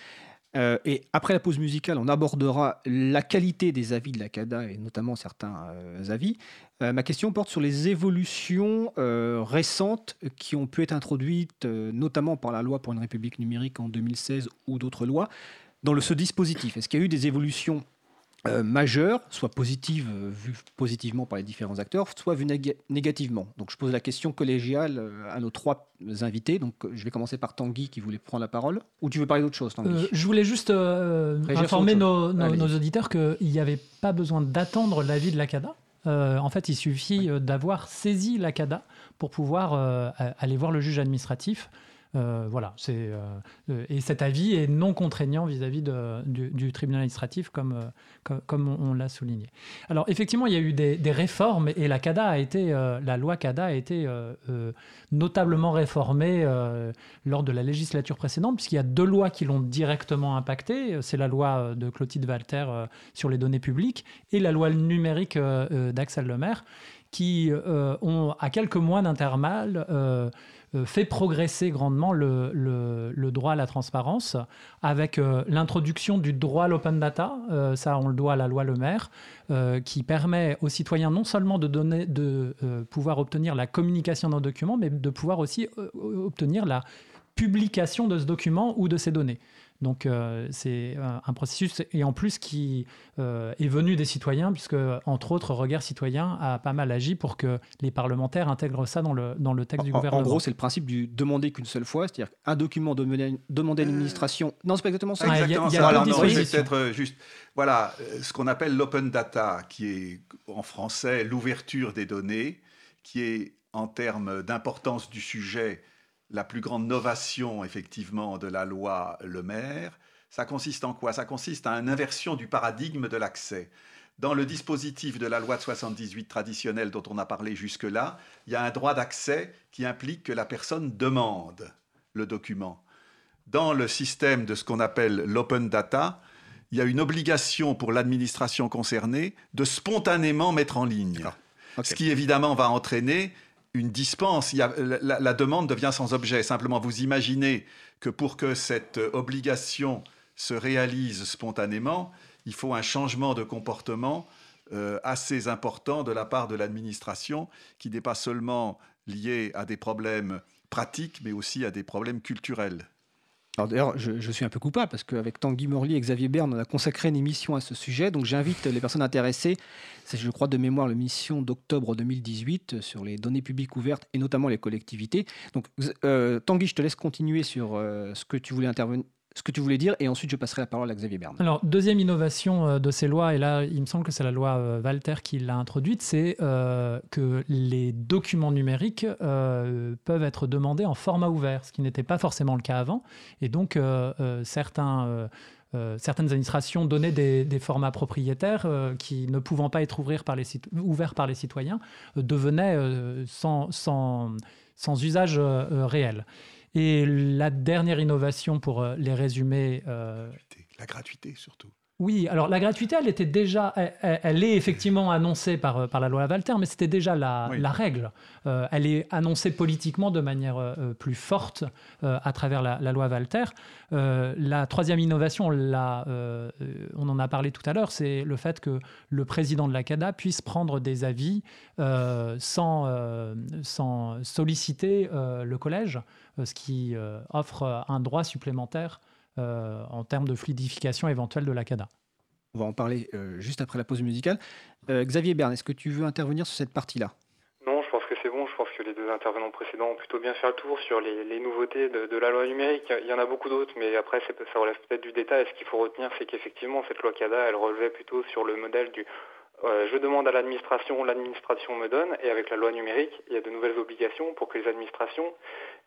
Euh, et après la pause musicale, on abordera la qualité des avis de la CADA et notamment certains euh, avis. ma question porte sur les évolutions récentes qui ont pu être introduites, notamment par la loi pour une république numérique en 2016 ou d'autres lois, dans le, ce dispositif. Est-ce qu'il y a eu des évolutions euh, majeures, soit positives, euh, vues positivement par les différents acteurs, soit vues négativement. Donc je pose la question collégiale euh, à nos trois invités. Donc je vais commencer par Tanguy qui voulait prendre la parole. Ou tu veux parler d'autre chose, Tanguy? Je voulais juste informer nos, nos, auditeurs qu'il n'y avait pas besoin d'attendre l'avis de la CADA. en fait, il suffit d'avoir saisi la CADA pour pouvoir aller voir le juge administratif euh, voilà, c'est euh, et cet avis est non contraignant vis-à-vis du, tribunal administratif, comme, euh, comme, on, l'a souligné. Alors effectivement, il y a eu des, réformes et la CADA a été, la loi CADA a été notablement réformée lors de la législature précédente, puisqu'il y a deux lois qui l'ont directement impacté. C'est la loi de Clotilde Walter sur les données publiques et la loi numérique d'Axel Lemaire, qui ont à quelques mois d'intervalle euh, fait progresser grandement le, droit à la transparence avec euh, l'introduction du droit à l'open data, euh, ça on le doit à la loi Le Maire, qui permet aux citoyens non seulement de, donner, de pouvoir obtenir la communication d'un document, mais de pouvoir aussi obtenir la publication de ce document ou de ces données. Donc euh, c'est euh, un processus et en plus qui euh, est venu des citoyens puisque entre autres Regard Citoyen a pas mal agi pour que les parlementaires intègrent ça dans le, dans le texte du gouvernement. En gros c'est le principe du demander qu'une seule fois, c'est-à-dire un document demandé, à l'administration. Non c'est pas exactement ça. exactement ça. Alors, non, peut-être juste voilà ce qu'on appelle l'open data qui est en français l'ouverture des données qui est en termes d'importance du sujet la plus grande novation, effectivement, de la loi Le Maire. Ça consiste en quoi? Ça consiste à une inversion du paradigme de l'accès. Dans le dispositif de la loi de 78 traditionnelle dont on a parlé jusque-là, il y a un droit d'accès qui implique que la personne demande le document. Dans le système de ce qu'on appelle l'open data, il y a une obligation pour l'administration concernée de spontanément mettre en ligne. Ah, ce qui évidemment va entraîner une dispense, la, demande devient sans objet. Simplement, vous imaginez que pour que cette obligation se réalise spontanément, il faut un changement de comportement euh, assez important de la part de l'administration, qui n'est pas seulement lié à des problèmes pratiques, mais aussi à des problèmes culturels. Alors d'ailleurs, je, suis un peu coupable parce qu'avec Tanguy Morlier et Xavier Berne, on a consacré une émission à ce sujet. Donc j'invite les personnes intéressées, c'est je crois de mémoire l'émission d'octobre 2018 sur les données publiques ouvertes et notamment les collectivités. Donc euh, Tanguy, je te laisse continuer sur euh, ce que tu voulais intervenir ce que tu voulais dire, et ensuite je passerai la parole à Xavier Berne. Alors, deuxième innovation euh, de ces lois, et là, il me semble que c'est la loi euh, Walter qui l'a introduite, c'est euh, que les documents numériques peuvent être demandés en format ouvert, ce qui n'était pas forcément le cas avant. Et donc, certains. certaines administrations donnaient des, formats propriétaires qui, ne pouvant pas être ouverts par les, ouverts par les citoyens, devenaient sans, sans, sans, usage réel. Et la dernière innovation pour les résumer. La gratuité surtout. Oui, alors la gratuité, elle était déjà, elle, est effectivement annoncée par, euh, par la loi Walter, mais c'était déjà la, règle. Euh, elle est annoncée politiquement de manière euh, plus forte à travers la, loi Walter. la troisième innovation, on en a parlé tout à l'heure, c'est le fait que le président de la CADA puisse prendre des avis sans, sans solliciter le collège, ce qui offre un droit supplémentaire en termes de fluidification éventuelle de la CADA. On va en parler euh, juste après la pause musicale. Euh, Xavier Bern, est-ce que tu veux intervenir sur cette partie-là? Non, je pense que c'est bon. Je pense que les deux intervenants précédents ont plutôt bien fait le tour sur les, nouveautés de, la loi numérique. Il y en a beaucoup d'autres, mais après, ça relève peut-être du détail. Ce qu'il faut retenir, c'est qu'effectivement, cette loi CADA, elle relevait plutôt sur le modèle du je demande à l'administration, l'administration me donne, et avec la loi numérique, il y a de nouvelles obligations pour que les administrations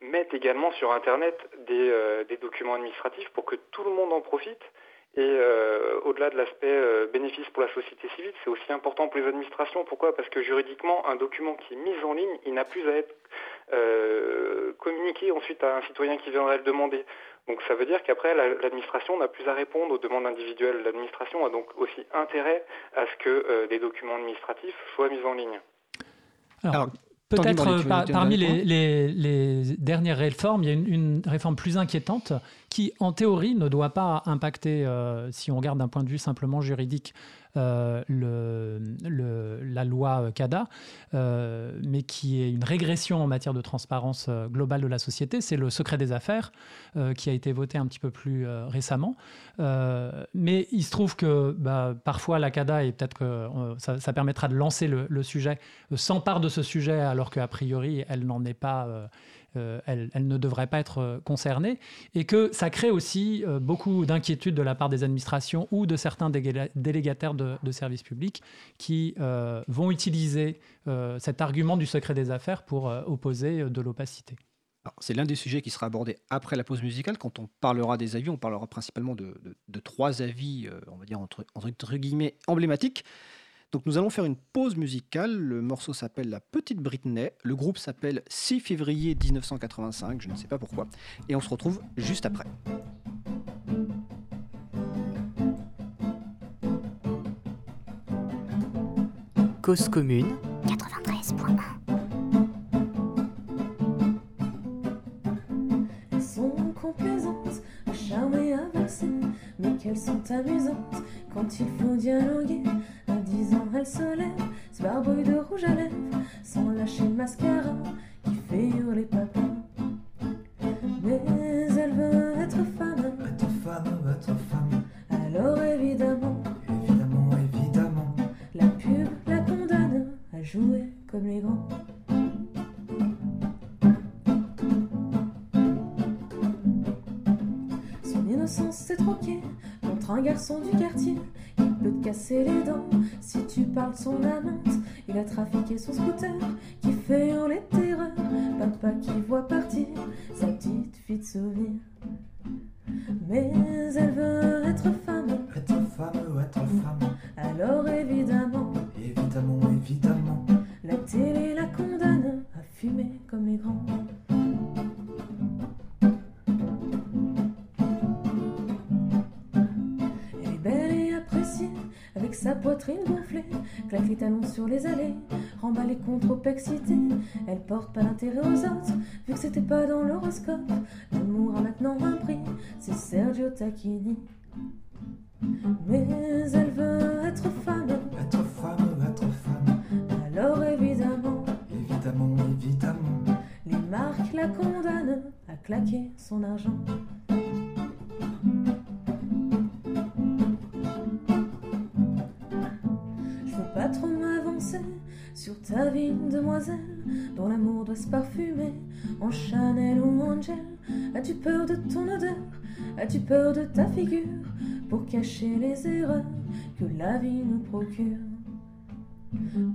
mettent également sur Internet des, euh, documents administratifs pour que tout le monde en profite. Et euh, au-delà de l'aspect euh, bénéfice pour la société civile, c'est aussi important pour les administrations. Pourquoi? Parce que juridiquement, un document qui est mis en ligne, il n'a plus à être communiqué ensuite à un citoyen qui viendrait le demander. Donc ça veut dire qu'après, l'administration n'a plus à répondre aux demandes individuelles. L'administration a donc aussi intérêt à ce que des documents administratifs soient mis en ligne. Alors, Peut-être euh, parmi les, dernières réformes, il y a une, réforme plus inquiétante qui, en théorie, ne doit pas impacter, euh, si on regarde d'un point de vue simplement juridique, euh, la loi CADA, euh, mais qui est une régression en matière de transparence globale de la société, c'est le secret des affaires, qui a été voté un petit peu plus récemment. mais il se trouve que bah, parfois la CADA, et peut-être que ça, permettra de lancer le, le sujet, s'empare de ce sujet alors qu'a priori elle n'en est pas euh, elle, ne devrait pas être euh, concernée, et que ça crée aussi euh, beaucoup d'inquiétudes de la part des administrations ou de certains délégataires de, services publics qui vont utiliser cet argument du secret des affaires pour opposer de l'opacité. C'est l'un des sujets qui sera abordé après la pause musicale. Quand on parlera des avis, on parlera principalement de, trois avis, on va dire entre, entre guillemets, emblématiques. Donc nous allons faire une pause musicale. Le morceau s'appelle La Petite Britney. Le groupe s'appelle 6 février 1985, je ne sais pas pourquoi. Et on se retrouve juste après. Cause commune 93.1 Elles sont complaisantes, charmées, avancées, mais qu'elles sont amusantes quand il faut dialoguer elle se lève, se barbouille de rouge à lèvres, sans lâcher le mascara qui fait hurler papa. Mais elle veut être femme, être femme, être femme. Alors évidemment, évidemment, évidemment, la pub la condamne à jouer comme les grands. Son innocence s'est troquée contre un garçon du quartier casser les dents si tu parles son amante. Il a trafiqué son scooter qui fait hurler terreur. Papa qui voit partir sa petite fille de souvenir. Mais elle veut les talons sur les allées, remballée contre trop excitée. Elle porte pas l'intérêt aux autres, vu que c'était pas dans l'horoscope. L'amour a maintenant un prix, c'est Sergio Tacchini. Mais elle veut être femme, être femme, être femme. Alors évidemment, évidemment, évidemment, les marques la condamnent à claquer son argent. Sur ta vie, demoiselle, dont l'amour doit se parfumer en Chanel ou Angel. As-tu peur de ton odeur? As-tu peur de ta figure pour cacher les erreurs que la vie nous procure?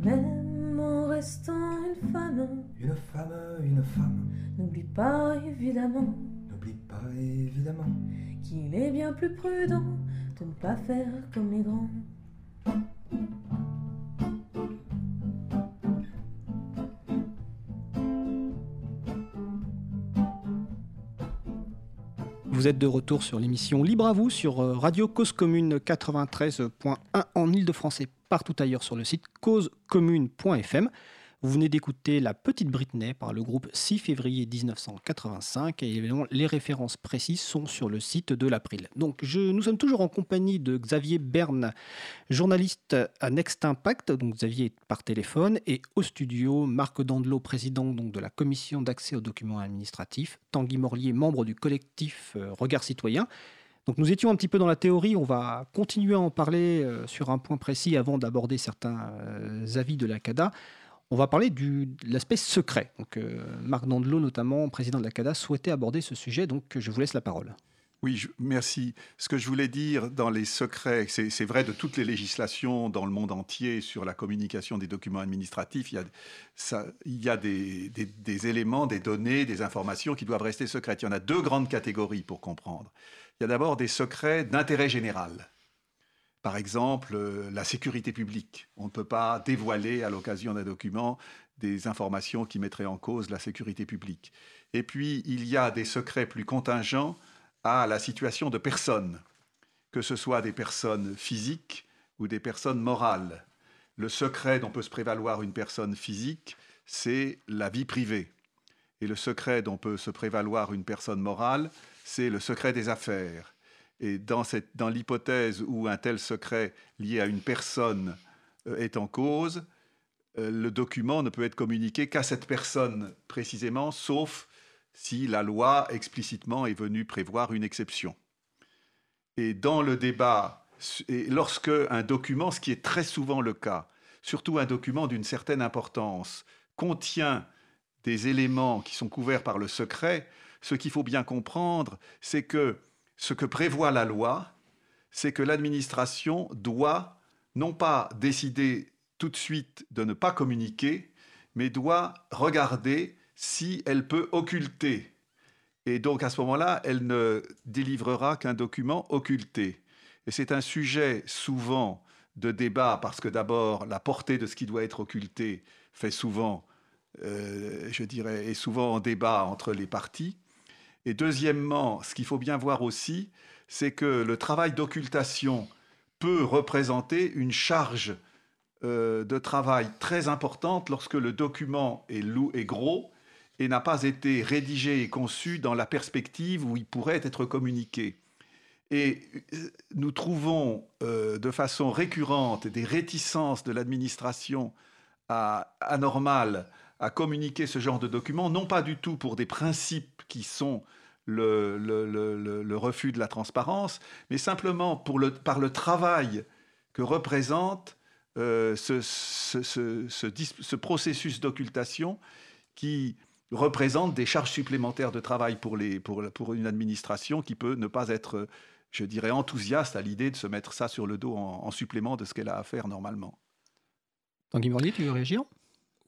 Même en restant une femme, une femme, une femme, n'oublie pas évidemment, n'oublie pas évidemment. Qu'il est bien plus prudent de ne pas faire comme les grands. Vous êtes de retour sur l'émission Libre à vous sur euh, Radio Cause Commune 93.1 en Ile-de-France et partout ailleurs sur le site causecommune.fm. Vous venez d'écouter La Petite Britney par le groupe 6 février 1985 et évidemment les références précises sont sur le site de l'April. Donc nous sommes toujours en compagnie de Xavier Berne, journaliste à Next Impact, donc Xavier par téléphone, et au studio Marc Dandelot, président donc, de la commission d'accès aux documents administratifs, Tanguy Morlier, membre du collectif euh, Regard Citoyen. Donc nous étions un petit peu dans la théorie, on va continuer à en parler euh, sur un point précis avant d'aborder certains euh, avis de la CADA. On va parler du, de l'aspect secret. Donc, euh, Marc Dandelot, notamment président de la CADA, souhaitait aborder ce sujet, donc je vous laisse la parole. Oui, merci. Ce que je voulais dire dans les secrets, c'est vrai de toutes les législations dans le monde entier sur la communication des documents administratifs. Il y a, des, des, éléments, des données, des informations qui doivent rester secrètes. Il y en a deux grandes catégories pour comprendre. Il y a d'abord des secrets d'intérêt général. Par exemple, euh, la sécurité publique. On ne peut pas dévoiler à l'occasion d'un document des informations qui mettraient en cause la sécurité publique. Et puis, il y a des secrets plus contingents à la situation de personnes, que ce soit des personnes physiques ou des personnes morales. Le secret dont peut se prévaloir une personne physique, c'est la vie privée. Et le secret dont peut se prévaloir une personne morale, c'est le secret des affaires. Et dans, cette, dans l'hypothèse où un tel secret lié à une personne euh, est en cause, euh, le document ne peut être communiqué qu'à cette personne précisément, sauf si la loi explicitement est venue prévoir une exception. Et dans le débat, lorsque un document, ce qui est très souvent le cas, surtout un document d'une certaine importance, contient des éléments qui sont couverts par le secret, ce qu'il faut bien comprendre, c'est que ce que prévoit la loi, c'est que l'administration doit non pas décider tout de suite de ne pas communiquer, mais doit regarder si elle peut occulter. Et donc à ce moment-là, elle ne délivrera qu'un document occulté. Et c'est un sujet souvent de débat parce que d'abord, la portée de ce qui doit être occulté fait souvent, euh, je dirais, est souvent en débat entre les partis. Et deuxièmement, ce qu'il faut bien voir aussi, c'est que le travail d'occultation peut représenter une charge euh, de travail très importante lorsque le document est, lourd et gros et n'a pas été rédigé et conçu dans la perspective où il pourrait être communiqué. Et euh, nous trouvons euh, de façon récurrente des réticences de l'administration anormales à communiquer ce genre de documents, non pas du tout pour des principes qui sont le, refus de la transparence, mais simplement pour par le travail que représente euh, ce, ce, ce, ce, processus d'occultation qui représente des charges supplémentaires de travail pour, les, pour une administration qui peut ne pas être, je dirais, enthousiaste à l'idée de se mettre ça sur le dos en, en supplément de ce qu'elle a à faire normalement. Tanguy Morlier, tu veux réagir?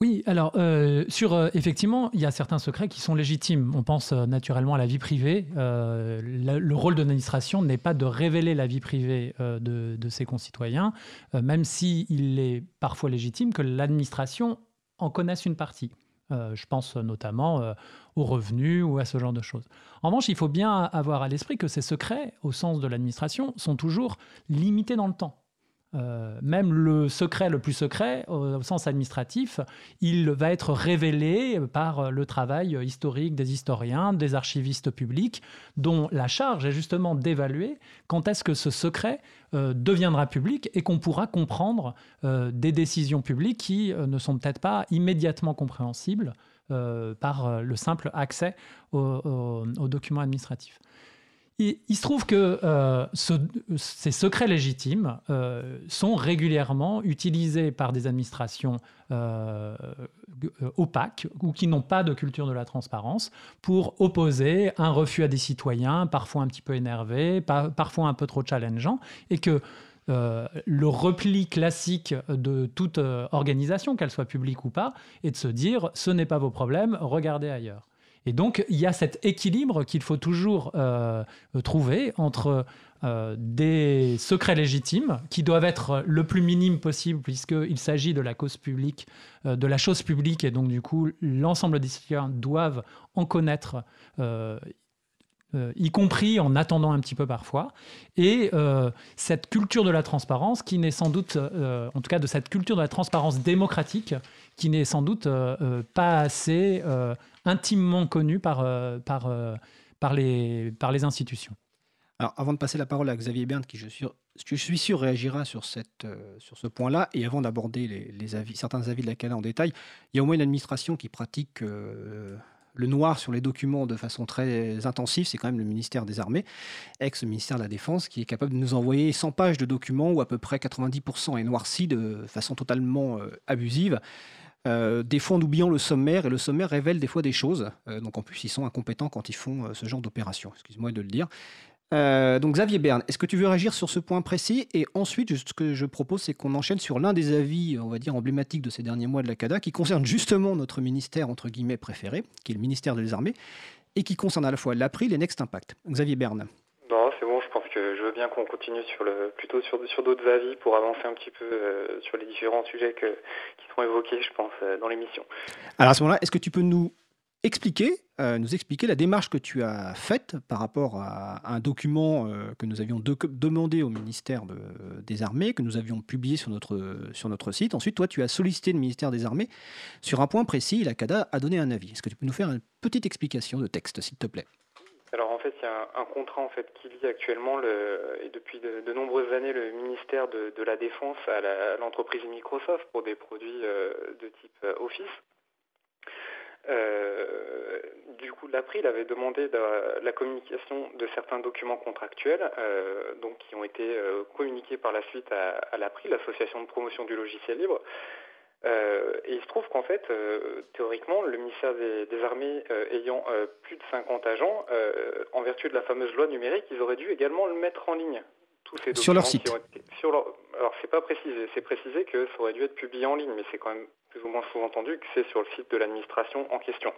Oui, alors euh, sur euh, effectivement, il y a certains secrets qui sont légitimes. On pense euh, naturellement à la vie privée. Le, le, rôle de l'administration n'est pas de révéler la vie privée de, de, ses concitoyens, même s'il il est parfois légitime que l'administration en connaisse une partie. je pense notamment aux revenus ou à ce genre de choses. En revanche, il faut bien avoir à l'esprit que ces secrets, au sens de l'administration, sont toujours limités dans le temps. Euh, même le secret le plus secret, au, sens administratif, il va être révélé par le travail historique des historiens, des archivistes publics, dont la charge est justement d'évaluer quand est-ce que ce secret euh, deviendra public et qu'on pourra comprendre euh, des décisions publiques qui ne sont peut-être pas immédiatement compréhensibles par le simple accès aux documents administratifs. Il, se trouve que euh, ce, ces secrets légitimes euh, sont régulièrement utilisés par des administrations euh, opaques ou qui n'ont pas de culture de la transparence pour opposer un refus à des citoyens, parfois un petit peu énervés, par, parfois un peu trop challengeants, et que le repli classique de toute organisation, qu'elle soit publique ou pas, est de se dire ce n'est pas vos problèmes, regardez ailleurs. Et donc, il y a cet équilibre qu'il faut toujours euh, trouver entre euh, des secrets légitimes qui doivent être le plus minime possible puisqu'il s'agit de la cause publique, euh, de la chose publique, et donc du coup, l'ensemble des citoyens doivent en connaître y compris en attendant un petit peu parfois. Et cette culture de la transparence, qui n'est sans doute, en tout cas de cette culture de la transparence démocratique, qui n'est sans doute pas assez intimement connue par, par, par, les, par les institutions. Alors, avant de passer la parole à Xavier Berne, qui je suis, je suis sûr réagira sur, cette, euh, sur ce point-là, et avant d'aborder les, avis, certains avis de la CALA en détail, il y a au moins une administration qui pratique euh, le noir sur les documents de façon très intensive, c'est quand même le ministère des Armées, ex-ministère de la Défense, qui est capable de nous envoyer 100 pages de documents où à peu près 90% est noirci de façon totalement euh, abusive. Des fois en oubliant le sommaire, et le sommaire révèle des fois des choses. donc en plus, ils sont incompétents quand ils font ce genre d'opération, excuse-moi de le dire. Euh, donc Xavier Berne, est-ce que tu veux réagir sur ce point précis? Et ensuite, ce que je propose, c'est qu'on enchaîne sur l'un des avis, on va dire, emblématiques de ces derniers mois de la CADA, qui concerne justement notre ministère, entre guillemets, préféré, qui est le ministère des Armées, et qui concerne à la fois l'April et Next Impact. Xavier Berne. Non, c'est bon, je pense que je veux qu'on continue sur le, plutôt sur, d'autres avis pour avancer un petit peu euh, sur les différents sujets qui sont évoqués, je pense, euh, dans l'émission. Alors à ce moment-là, est-ce que tu peux nous expliquer, euh, nous expliquer la démarche que tu as faite par rapport à, un document que nous avions demandé au ministère des Armées, que nous avions publié sur notre, sur notre site? Ensuite, toi, tu as sollicité le ministère des Armées sur un point précis la CADA a donné un avis. Est-ce que tu peux nous faire une petite explication de texte, s'il te plaît? Alors en fait, il y a un, contrat en fait qui lie actuellement le, et depuis de, nombreuses années le ministère de, la Défense à l'entreprise Microsoft pour des produits euh, de type Office. Euh, du coup, l'April avait demandé la, communication de certains documents contractuels, euh, donc qui ont été euh, communiqués par la suite à, l'April, l'association de promotion du logiciel libre. Et il se trouve qu'en fait, théoriquement, le ministère des, Armées ayant plus de 50 agents, en vertu de la fameuse loi numérique, ils auraient dû également le mettre en ligne. Tous ces sur leur site. sur leur, alors c'est pas précisé, c'est précisé que ça aurait dû être publié en ligne, mais c'est quand même plus ou moins sous-entendu que c'est sur le site de l'administration en question.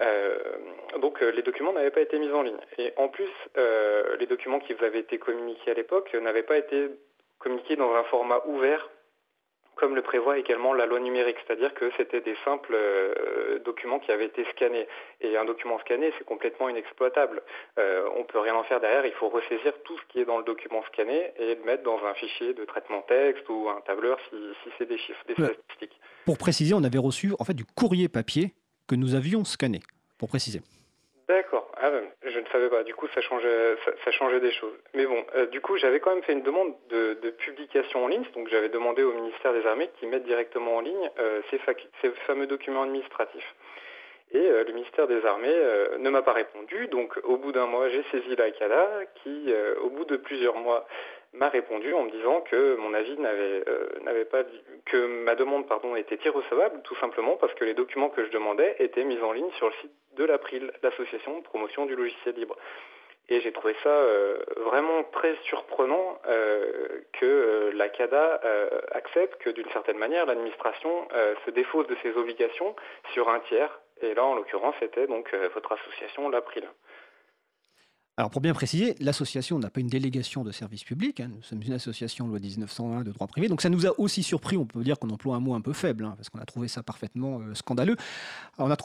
Euh, donc euh, les documents n'avaient pas été mis en ligne. Et en plus, euh, les documents qui vous avaient été communiqués à l'époque n'avaient pas été communiqués dans un format ouvert comme le prévoit également la loi numérique, c'est-à-dire que c'était des simples euh, documents qui avaient été scannés. Et un document scanné, c'est complètement inexploitable. Euh, on ne peut rien en faire derrière, il faut ressaisir tout ce qui est dans le document scanné et le mettre dans un fichier de traitement texte ou un tableur si, c'est des chiffres, des statistiques. Pour préciser, on avait reçu en fait du courrier papier que nous avions scanné, pour préciser. D'accord. Ah, ben, je ne savais pas. Du coup, ça changeait, des choses. Mais bon, euh, du coup, j'avais quand même fait une demande de, publication en ligne. Donc, j'avais demandé au ministère des Armées qu'ils mettent directement en ligne euh, ces, fameux documents administratifs. Et euh, le ministère des Armées ne m'a pas répondu. Donc, au bout d'un mois, j'ai saisi la CADA qui, au bout de plusieurs mois, m'a répondu en me disant que mon avis n'avait pas que ma demande pardon était irrecevable tout simplement parce que les documents que je demandais étaient mis en ligne sur le site de l'April, l'association de promotion du logiciel libre. Et j'ai trouvé ça euh, vraiment très surprenant euh, que euh, la CADA accepte que d'une certaine manière l'administration se défausse de ses obligations sur un tiers. Et là, en l'occurrence, c'était donc votre association, l'April. Alors pour bien préciser, l'association n'a pas une délégation de service public, hein. nous sommes une association loi 1901 de droit privé, donc ça nous a aussi surpris, on peut dire qu'on emploie un mot un peu faible, hein, parce qu'on a trouvé ça parfaitement euh, scandaleux. on a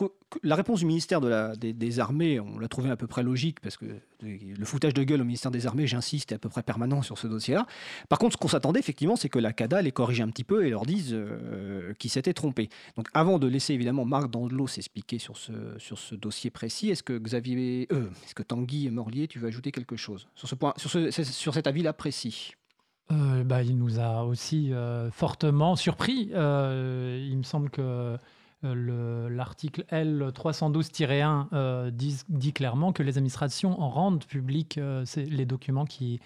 la réponse du ministère des, Armées, on l'a trouvé à peu près logique, parce que le foutage de gueule au ministère des Armées, j'insiste, est à peu près permanent sur ce dossier-là. Par contre, ce qu'on s'attendait effectivement, c'est que la CADA les corrige un petit peu et leur dise euh, qu'ils s'étaient trompés. Donc avant de laisser évidemment Marc Dandelot s'expliquer sur ce, sur ce dossier précis, est-ce que Xavier, euh, est-ce que Tanguy et Tu veux ajouter quelque chose sur, ce point, sur, sur cet avis-là précis? Euh, bah, il nous a aussi euh, fortement surpris. Euh, il me semble que l'article L312-1 dit, dit, clairement que les administrations en rendent public les documents qui...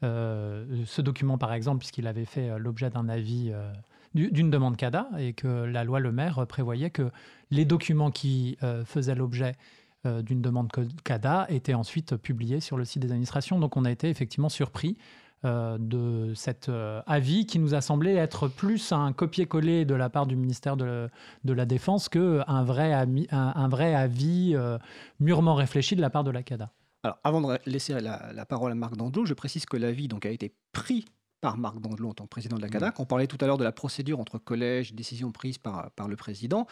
ce document, par exemple, puisqu'il avait fait l'objet d'un avis d'une demande CADA et que la loi Le Maire prévoyait que les documents qui faisaient l'objet euh, d'une demande CADA était ensuite publiée sur le site des administrations. Donc on a été effectivement surpris euh, de cet euh, avis qui nous a semblé être plus un copier-coller de la part du ministère de, la Défense qu'un vrai, un, vrai avis mûrement réfléchi de la part de la CADA. Alors, avant de laisser la, parole à Marc Dandelot, je précise que l'avis donc, a été pris par Marc Dandelot en tant que président de la CADA. On parlait tout à l'heure de la procédure entre collèges, décisions prises par, par le président.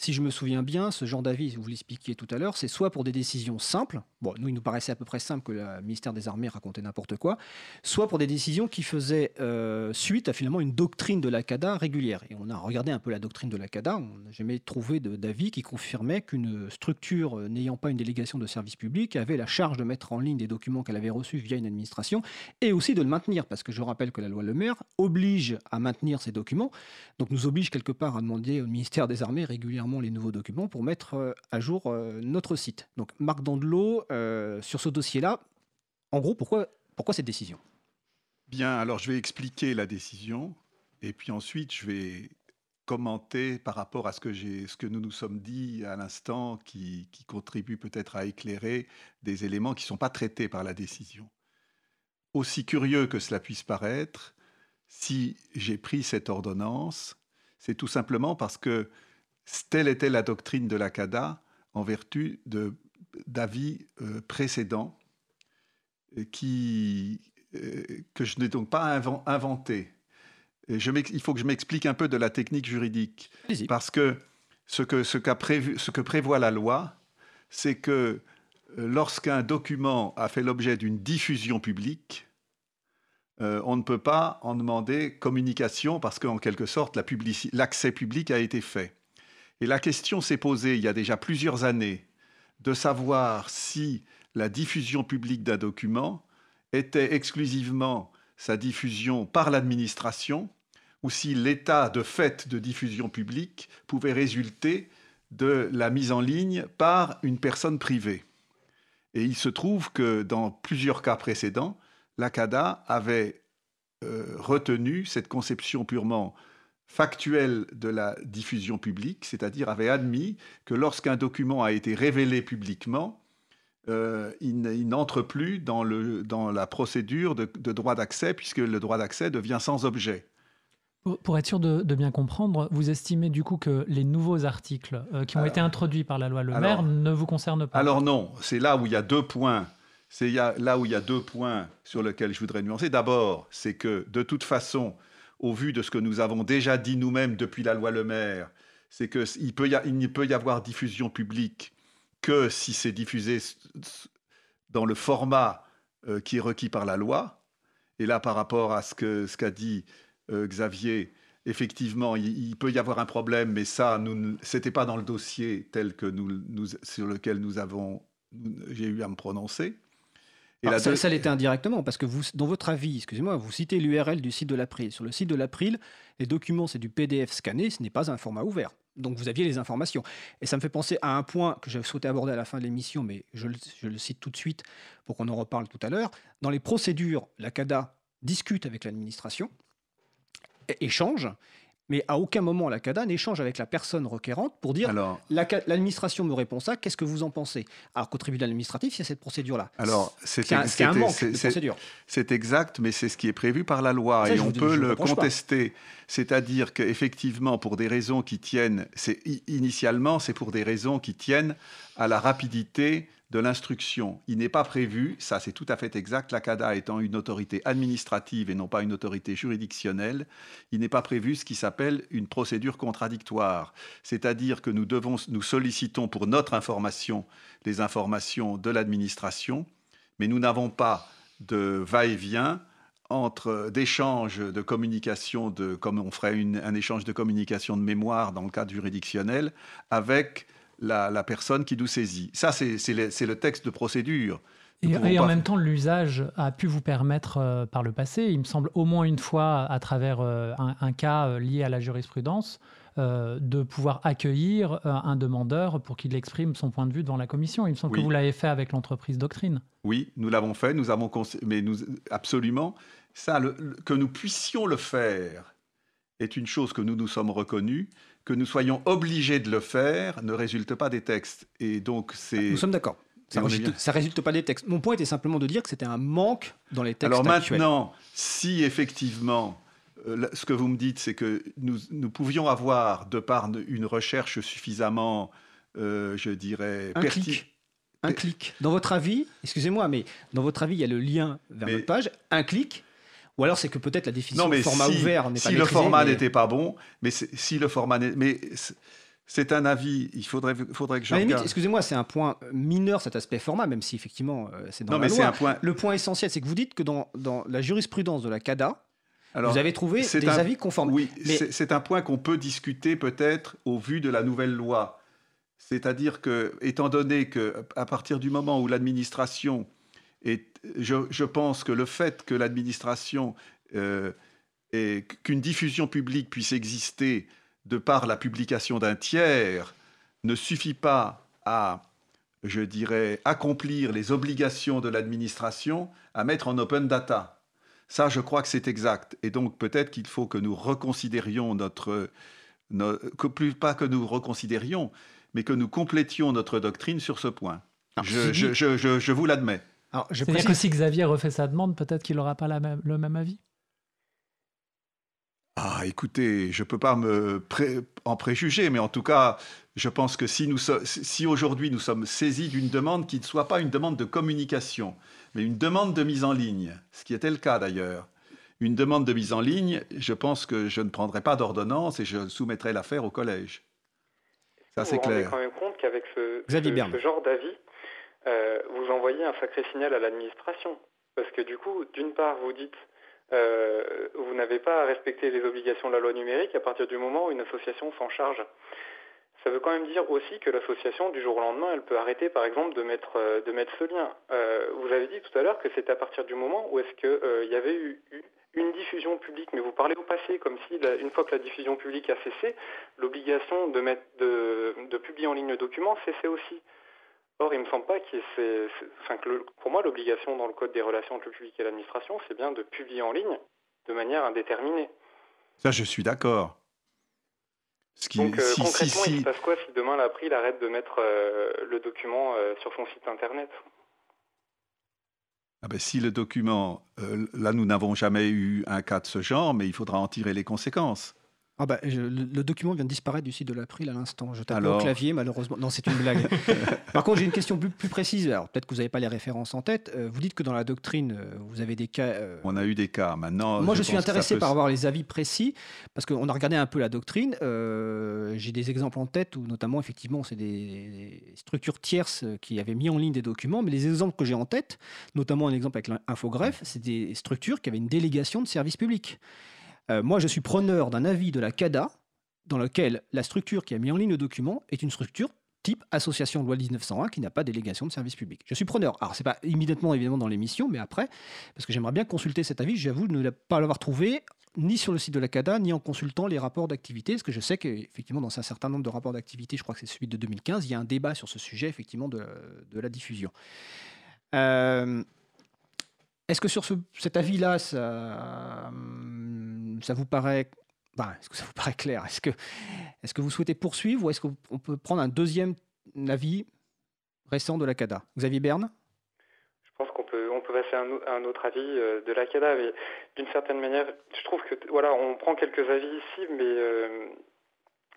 Si je me souviens bien, ce genre d'avis, vous l'expliquiez tout à l'heure, c'est soit pour des décisions simples, bon, nous, il nous paraissait à peu près simple que le ministère des Armées racontait n'importe quoi, soit pour des décisions qui faisaient euh, suite à finalement une doctrine de la CADA régulière. Et on a regardé un peu la doctrine de la CADA, on n'a jamais trouvé d'avis qui confirmait qu'une structure euh, n'ayant pas une délégation de service public avait la charge de mettre en ligne des documents qu'elle avait reçus via une administration et aussi de le maintenir, parce que je rappelle que la loi Le Maire oblige à maintenir ces documents, donc nous oblige quelque part à demander au ministère des Armées régulièrement les nouveaux documents pour mettre euh, à jour euh, notre site. Donc Marc Dandelot, euh, sur ce dossier-là, en gros, pourquoi, cette décision? Bien, alors je vais expliquer la décision et puis ensuite je vais commenter par rapport à ce que, ce que nous nous sommes dit à l'instant qui, qui contribue peut-être à éclairer des éléments qui ne sont pas traités par la décision. Aussi curieux que cela puisse paraître, si j'ai pris cette ordonnance, c'est tout simplement parce que Telle était la doctrine de la CADA en vertu d'avis euh, précédents euh, qui, euh, que je n'ai donc pas inventé. Et je il faut que je m'explique un peu de la technique juridique. Parce que ce que, ce, prévu, ce que prévoit la loi, c'est que lorsqu'un document a fait l'objet d'une diffusion publique, on ne peut pas en demander communication parce qu'en quelque sorte, l'accès public a été fait. Et la question s'est posée il y a déjà plusieurs années de savoir si la diffusion publique d'un document était exclusivement sa diffusion par l'administration ou si l'état de fait de diffusion publique pouvait résulter de la mise en ligne par une personne privée. Et il se trouve que dans plusieurs cas précédents, l'ACADA avait euh, retenu cette conception purement factuel de la diffusion publique, c'est-à-dire avait admis que lorsqu'un document a été révélé publiquement, euh, il, n'entre plus dans, le, dans, la procédure de, droit d'accès, puisque le droit d'accès devient sans objet. Pour, être sûr de, bien comprendre, vous estimez du coup que les nouveaux articles euh, qui ont été introduits par la loi Le Maire ne vous concernent pas? Alors non, c'est là où il y a deux points. C'est là où il y a deux points sur lesquels je voudrais nuancer. D'abord, c'est que de toute façon, au vu de ce que nous avons déjà dit nous-mêmes depuis la loi Le Maire, c'est qu'il ne peut y avoir diffusion publique que si c'est diffusé dans le format euh, qui est requis par la loi. Et là, par rapport à ce qu'a ce dit euh, Xavier, effectivement, il, peut y avoir un problème, mais ça, ce n'était pas dans le dossier tel que sur lequel nous avons, j'ai eu à me prononcer. Et ça, ça l'était indirectement, parce que vous, dans votre avis, excusez-moi, vous citez l'URL du site de l'April. Sur le site de l'April, les documents, c'est du PDF scanné, ce n'est pas un format ouvert. Donc vous aviez les informations. Et ça me fait penser à un point que j'avais souhaité aborder à la fin de l'émission, mais je le, cite tout de suite pour qu'on en reparle tout à l'heure. Dans les procédures, la CADA discute avec l'administration, échange, mais à aucun moment la CADA n'échange avec la personne requérante pour dire l'administration me répond ça, qu'est-ce que vous en pensez? Alors qu'au tribunal administratif, il y a cette procédure-là. Alors, c'est un, un, manque de procédure. C'est exact, mais c'est ce qui est prévu par la loi et on peut le contester. C'est-à-dire qu'effectivement, pour des raisons qui tiennent, initialement, c'est pour des raisons qui tiennent à la rapidité de l'instruction. Il n'est pas prévu, ça c'est tout à fait exact, la CADA étant une autorité administrative et non pas une autorité juridictionnelle, il n'est pas prévu ce qui s'appelle une procédure contradictoire. C'est-à-dire que nous, devons, nous sollicitons pour notre information les informations de l'administration, mais nous n'avons pas de va-et-vient entre d'échanges de communication, de, comme on ferait un échange de communication de mémoire dans le cadre juridictionnel, avec la, personne qui nous saisit. Ça, c'est le, texte de procédure. Et, en même temps, l'usage a pu vous permettre euh, par le passé, il me semble au moins une fois à travers euh, un, cas euh, lié à la jurisprudence, de pouvoir accueillir un demandeur pour qu'il exprime son point de vue devant la commission. Il me semble que vous l'avez fait avec l'entreprise Doctrine. Oui, nous l'avons fait, nous avons mais nous absolument ça, que nous puissions le faire est une chose que nous nous sommes reconnus que nous soyons obligés de le faire ne résulte pas des textes. Et donc c'est. Nous sommes d'accord. Ça, ne résulte pas des textes. Mon point était simplement de dire que c'était un manque dans les textes. Alors maintenant, si effectivement, euh, ce que vous me dites, c'est que nous, nous, pouvions avoir, de par une recherche suffisamment, euh, je dirais, un clic. Un clic. Dans votre avis, excusez-moi, mais dans votre avis, il y a le lien vers notre page. Un clic Ou alors c'est que peut-être la définition non, mais format si, ouvert n'est pas si le format mais- n'était pas bon, mais c'est- si le format n'est- mais c'est- un avis. Il faudrait, faudrait que je limite, regarde. excusez-moi, c'est un point mineur cet aspect format, même si effectivement euh, c'est dans Non, la mais loi. c'est un point. Le point essentiel, c'est que vous dites que dans, dans la jurisprudence de la CADA, Alors, vous avez trouvé des un- avis conformes. Oui, Mais- c'est- c'est un point qu'on peut discuter peut-être au vu de la nouvelle loi. C'est-à-dire que, étant donné que, à partir du moment où l'administration est, je, je pense que le fait que l'administration euh, et qu'une diffusion publique puisse exister de par la publication d'un tiers ne suffit pas à, je dirais, accomplir les obligations de l'administration à mettre en open data. Ça, je crois que c'est exact. Et donc, peut-être qu'il faut que nous reconsidérions notre, no- que plus pas que nous reconsidérions, mais que nous complétions notre doctrine sur ce point. Je vous l'admets. Alors, je C'est-à-dire que si Xavier refait sa demande, peut-être qu'il n'aura pas la même- le même avis Ah, écoutez, je ne peux pas me pré- en préjuger, mais en tout cas, je pense que si, nous so- si aujourd'hui nous sommes saisis d'une demande qui ne soit pas une demande de communication, mais une demande de mise en ligne, ce qui était le cas d'ailleurs, une demande de mise en ligne, je pense que je ne prendrai pas d'ordonnance et je soumettrai l'affaire au collège. Ça, c'est vous vous rendez clair. quand même compte qu'avec ce genre d'avis, euh, vous envoyez un sacré signal à l'administration. Parce que du coup, d'une part, vous dites, euh, vous n'avez pas à respecter les obligations de la loi numérique à partir du moment où une association s'en charge. Ça veut quand même dire aussi que l'association, du jour au lendemain, elle peut arrêter, par exemple, de mettre, euh, ce lien. Vous avez dit tout à l'heure que c'était à partir du moment où est-ce qu'il y avait eu, une diffusion publique, mais vous parlez au passé, comme si, une fois que la diffusion publique a cessé, l'obligation de publier en ligne le document cessait aussi. Or, il ne me semble pas que c'est, c'est- enfin, que le- pour moi, l'obligation dans le Code des relations entre le public et l'administration, c'est bien de publier en ligne de manière indéterminée. Ça, je suis d'accord. Qui- Donc, euh, si- si- concrètement, il se passe quoi si demain l'April arrête de mettre euh, le document euh, sur son site internet? Ah ben, si le document, là nous n'avons jamais eu un cas de ce genre, mais il faudra en tirer les conséquences. Ah bah, je- le, le document vient de disparaître du site de l'April à l'instant. Je tape Alors au clavier, malheureusement. Non, c'est une blague. Par contre, j'ai une question plus, plus précise. Alors, peut-être que vous n'avez pas les références en tête. Euh, vous dites que dans la doctrine, euh, vous avez des cas. euh, On a eu des cas. Maintenant, Moi, je, suis intéressé peut par avoir les avis précis, parce qu'on a regardé un peu la doctrine. J'ai des exemples en tête où, notamment, effectivement, c'est des structures tierces qui avaient mis en ligne des documents. Mais les exemples que j'ai en tête, notamment un exemple avec l'infogreffe, c'est des structures qui avaient une délégation de service public. Euh, moi, je suis preneur d'un avis de la CADA, dans lequel la structure qui a mis en ligne le document est une structure type association de loi 1901 qui n'a pas délégation de service public. Je suis preneur. Alors, c'est pas immédiatement, évidemment, dans l'émission, mais après, parce que j'aimerais bien consulter cet avis. J'avoue ne pas l'avoir trouvé ni sur le site de la CADA, ni en consultant les rapports d'activité, parce que je sais qu'effectivement, dans un certain nombre de rapports d'activité, je crois que c'est celui de 2015, il y a un débat sur ce sujet, effectivement, de, la diffusion. Euh, Est-ce que sur ce- cet avis-là, ça, hum, ça vous paraît... enfin, est-ce que ça vous paraît clair? Est-ce que, est que vous souhaitez poursuivre ou est-ce qu'on peut prendre un deuxième avis récent de la CADA Xavier Berne? Je pense qu'on peut, on peut passer à un, autre avis euh, de la CADA, mais d'une certaine manière, je trouve que voilà, on prend quelques avis ici, mais euh,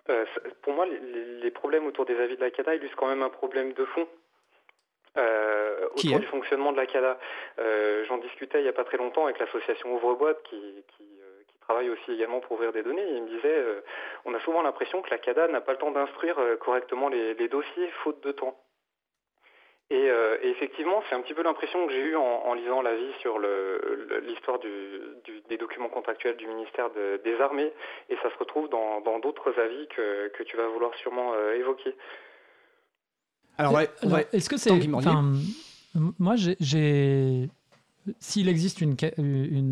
euh, pour moi, les- problèmes autour des avis de la CADA illustrent quand même un problème de fond. euh, autour du fonctionnement de la CADA. J'en discutais il n'y a pas très longtemps avec l'association Ouvre-Boîte qui travaille aussi également pour ouvrir des données. Et il me disait, euh, on a souvent l'impression que la CADA n'a pas le temps d'instruire euh, correctement les, les dossiers faute de temps. Et, euh, et effectivement, c'est un petit peu l'impression que j'ai eue en, en lisant l'avis sur le- le- l'histoire du- du- des documents contractuels du ministère de- des Armées, et ça se retrouve dans d'autres avis que, que tu vas vouloir sûrement euh, évoquer. Alors, ouais. Est-ce que c'est. Moi, j'ai. S'il existe une,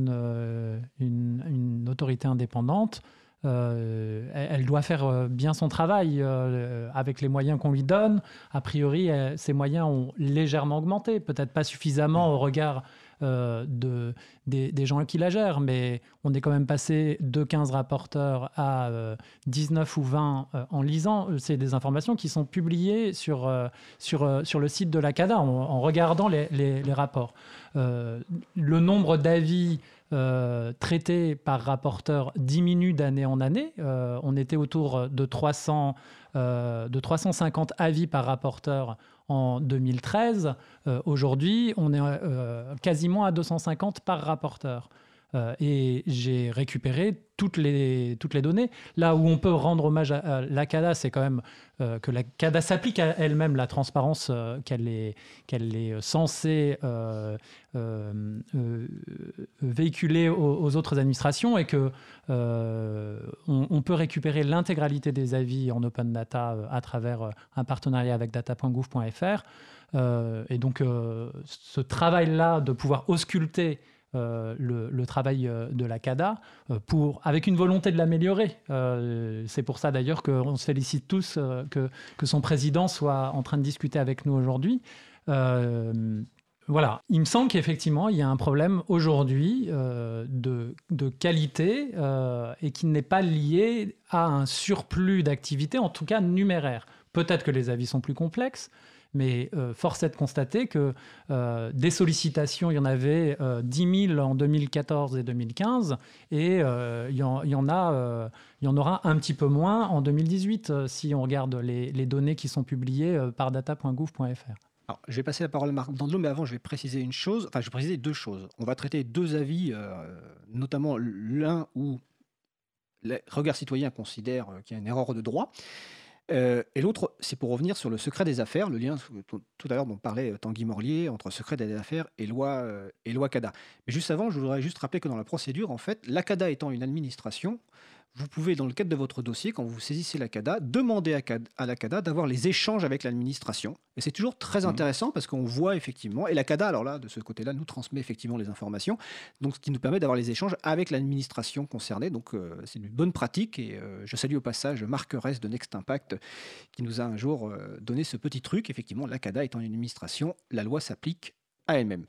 euh, une autorité indépendante, euh, elle, doit faire euh, bien son travail euh, avec les moyens qu'on lui donne. A priori, euh, ces moyens ont légèrement augmenté, peut-être pas suffisamment au regard euh, de, des, gens qui la gèrent, mais on est quand même passé de 15 rapporteurs à euh, 19 ou 20 euh, en lisant. Euh, C'est des informations qui sont publiées sur, sur, sur le site de la CADA en, regardant les, les- rapports. Le nombre d'avis euh, traités par rapporteur diminue d'année en année. On était autour de, 300, euh, de 350 avis par rapporteur en 2013. Euh, Aujourd'hui, on est euh, quasiment à 250 par rapporteur. Et j'ai récupéré toutes les, toutes les données. Là où on peut rendre hommage à, la CADA, c'est quand même que la CADA s'applique à elle-même la transparence qu'elle est, qu'elle est censée véhiculer aux, autres administrations et que on, peut récupérer l'intégralité des avis en open data à travers un partenariat avec data.gouv.fr. et donc, ce travail-là de pouvoir ausculter euh, le, travail euh, de la CADA euh, pour, avec une volonté de l'améliorer. c'est pour ça d'ailleurs qu'on se félicite tous que, que, son président soit en train de discuter avec nous aujourd'hui. voilà, il me semble qu'effectivement, il y a un problème aujourd'hui de, de, qualité et qui n'est pas lié à un surplus d'activité, en tout cas numéraire. Peut-être que les avis sont plus complexes, mais euh, force est de constater que euh, des sollicitations, il y en avait 10 euh, 000 en 2014 et 2015, et il y, en, a, il y en aura un petit peu moins en 2018 si on regarde les, données qui sont publiées par data.gouv.fr. Je vais passer la parole à Marc Dandelot, mais avant, je vais préciser une chose. Enfin, je vais préciser deux choses. On va traiter deux avis, notamment l'un où le regard citoyen considère qu'il y a une erreur de droit. Euh, et l'autre, c'est pour revenir sur le secret des affaires, le lien tout à l'heure dont parlait euh, Tanguy Morlier entre secret des affaires et loi, euh, et loi CADA. Mais juste avant, je voudrais juste rappeler que dans la procédure, en fait, la CADA étant une administration, vous pouvez, dans le cadre de votre dossier, quand vous saisissez la CADA, demander à, la CADA d'avoir les échanges avec l'administration. Et c'est toujours très mmh. intéressant parce qu'on voit effectivement, et la CADA, alors là, de ce côté-là, nous transmet effectivement les informations, donc ce qui nous permet d'avoir les échanges avec l'administration concernée. Donc euh, c'est une bonne pratique et euh, je salue au passage Marc Ress de Next Impact qui nous a un jour euh, donné ce petit truc. Effectivement, la CADA étant une administration, la loi s'applique à elle-même.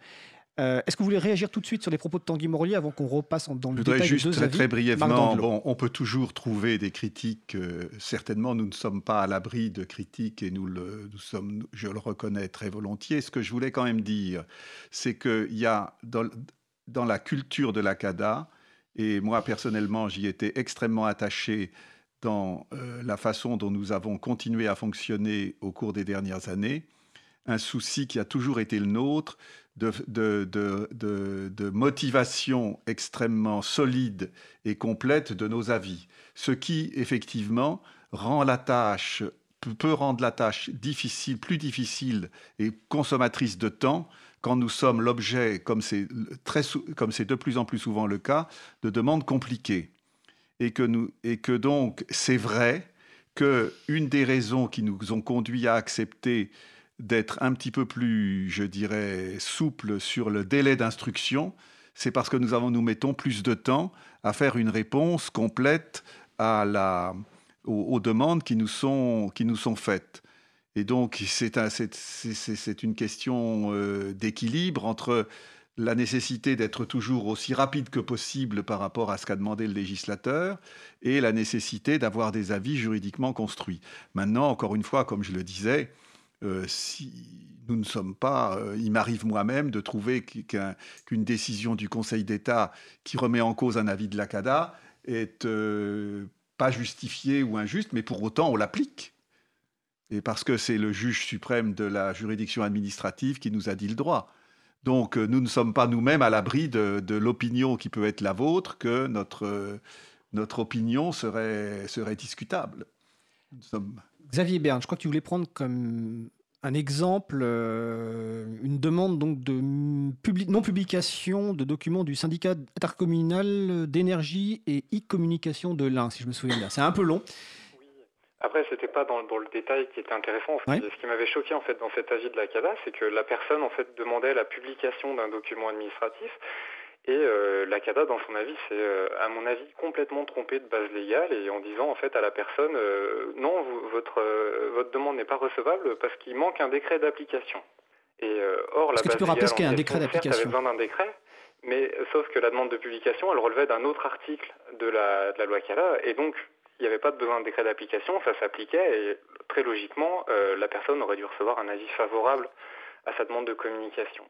Euh, est-ce que vous voulez réagir tout de suite sur les propos de Tanguy Morlier avant qu'on repasse dans le Je voudrais juste très, très brièvement, bon, on peut toujours trouver des critiques. Euh, certainement, nous ne sommes pas à l'abri de critiques et nous, le, nous sommes, je le reconnais très volontiers. Ce que je voulais quand même dire, c'est qu'il y a dans, dans, la culture de la CADA, et moi personnellement, j'y étais extrêmement attaché dans euh, la façon dont nous avons continué à fonctionner au cours des dernières années, un souci qui a toujours été le nôtre, de, motivation extrêmement solide et complète de nos avis. Ce qui, effectivement, rend la tâche, peut rendre la tâche difficile, plus difficile et consommatrice de temps quand nous sommes l'objet, comme c'est de plus en plus souvent le cas, de demandes compliquées. Et que, nous, et que donc, c'est vrai qu'une des raisons qui nous ont conduit à accepter d'être un petit peu plus, je dirais, souple sur le délai d'instruction, c'est parce que nous, avons, nous mettons plus de temps à faire une réponse complète à la, aux, demandes qui nous sont, qui nous sont faites. Et donc, c'est un, une question euh, d'équilibre entre la nécessité d'être toujours aussi rapide que possible par rapport à ce qu'a demandé le législateur et la nécessité d'avoir des avis juridiquement construits. Maintenant, encore une fois, comme je le disais, euh, si nous ne sommes pas, euh, il m'arrive moi-même de trouver qu'une décision du Conseil d'État qui remet en cause un avis de la CADA est euh, pas justifiée ou injuste, mais pour autant on l'applique. Et parce que c'est le juge suprême de la juridiction administrative qui nous a dit le droit. Donc nous ne sommes pas nous-mêmes à l'abri de, l'opinion qui peut être la vôtre, que notre, notre opinion serait, serait discutable. Nous sommes... Xavier Berne, je crois que tu voulais prendre comme un exemple, euh, une demande donc de non-publication de documents du syndicat intercommunal d'énergie et e-communication de l'Ain, si je me souviens bien. C'est un peu long. Oui. Après, c'était pas dans, le détail qui était intéressant. Ce qui m'avait choqué en fait dans cet avis de la CADA, c'est que la personne en fait demandait la publication d'un document administratif et euh, la CADA, dans son avis, c'est euh, à mon avis complètement trompé de base légale et en disant en fait à la personne euh, non, votre, votre demande n'est pas recevable parce qu'il manque un décret d'application. Et or, la base tu peux rappeler ce qu'est un décret d'application? besoin d'un décret, mais sauf que la demande de publication, elle relevait d'un autre article de la, de la loi CADA et donc il n'y avait pas de besoin de décret d'application, ça s'appliquait et très logiquement, la personne aurait dû recevoir un avis favorable à sa demande de communication.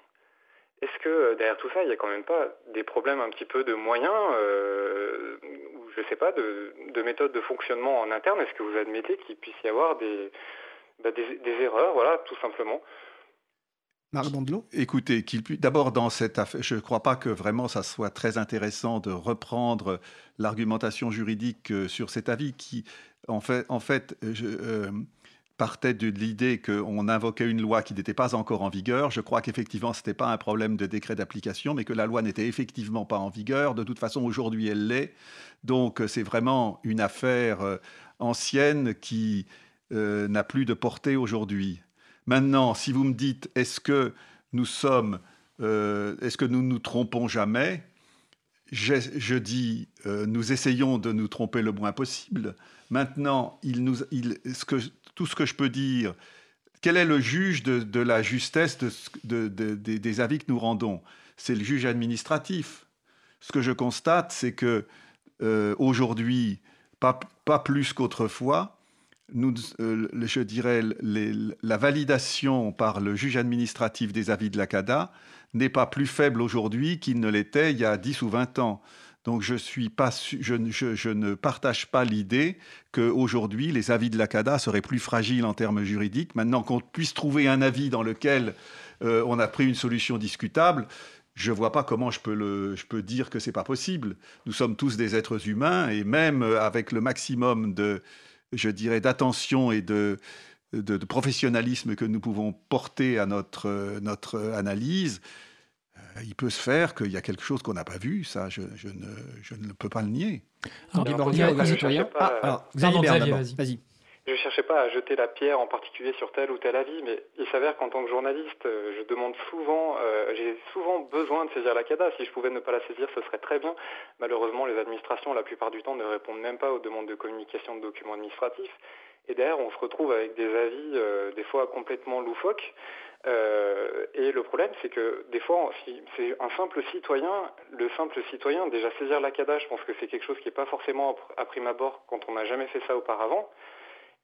Est-ce que euh, derrière tout ça, il n'y a quand même pas des problèmes un petit peu de moyens euh, ou je ne sais pas, de, méthodes de fonctionnement en interne? Est-ce que vous admettez qu'il puisse y avoir des, bah, des, erreurs, voilà, tout simplement? Marc Dandelot? Écoutez, qu'il d'abord dans cette affaire, je ne crois pas que vraiment ça soit très intéressant de reprendre l'argumentation juridique euh, sur cet avis qui, en fait, en fait je, euh, partait de l'idée qu'on invoquait une loi qui n'était pas encore en vigueur. Je crois qu'effectivement, ce n'était pas un problème de décret d'application, mais que la loi n'était effectivement pas en vigueur. De toute façon, aujourd'hui, elle l'est. Donc, c'est vraiment une affaire euh, ancienne qui n'a plus de portée aujourd'hui. Maintenant, si vous me dites, est-ce que nous sommes, euh, est-ce que nous nous trompons jamais? Je, dis, euh, nous essayons de nous tromper le moins possible. Maintenant, il nous, il, ce que, tout ce que je peux dire, quel est le juge de, la justesse de, des avis que nous rendons? C'est le juge administratif. Ce que je constate, c'est que euh, aujourd'hui, pas, plus qu'autrefois, euh, je dirais, la validation par le juge administratif des avis de la CADA n'est pas plus faible aujourd'hui qu'il ne l'était il y a 10 ou 20 ans. Donc je, ne partage pas l'idée qu'aujourd'hui les avis de la CADA seraient plus fragiles en termes juridiques. Maintenant qu'on puisse trouver un avis dans lequel euh, on a pris une solution discutable, je ne vois pas comment je peux, dire que c'est pas possible. Nous sommes tous des êtres humains et même avec le maximum de, je dirais, d'attention et de, professionnalisme que nous pouvons porter à notre, notre analyse, euh, il peut se faire qu'il y a quelque chose qu'on n'a pas vu, ça, je, je, ne, je, ne, peux pas le nier. Alors, alors, il ah, alors, vas-y. Je ne cherchais pas à jeter la pierre en particulier sur tel ou tel avis, mais il s'avère qu'en tant que journaliste, euh, je demande souvent, euh, j'ai souvent besoin de saisir la CADA. Si je pouvais ne pas la saisir, ce serait très bien. Malheureusement, les administrations, la plupart du temps, ne répondent même pas aux demandes de communication de documents administratifs. Et derrière, on se retrouve avec des avis, euh, des fois complètement loufoques. Et le problème, c'est que des fois, si c'est un simple citoyen, le simple citoyen, déjà saisir la CADA, je pense que c'est quelque chose qui n'est pas forcément à prime abord quand on n'a jamais fait ça auparavant.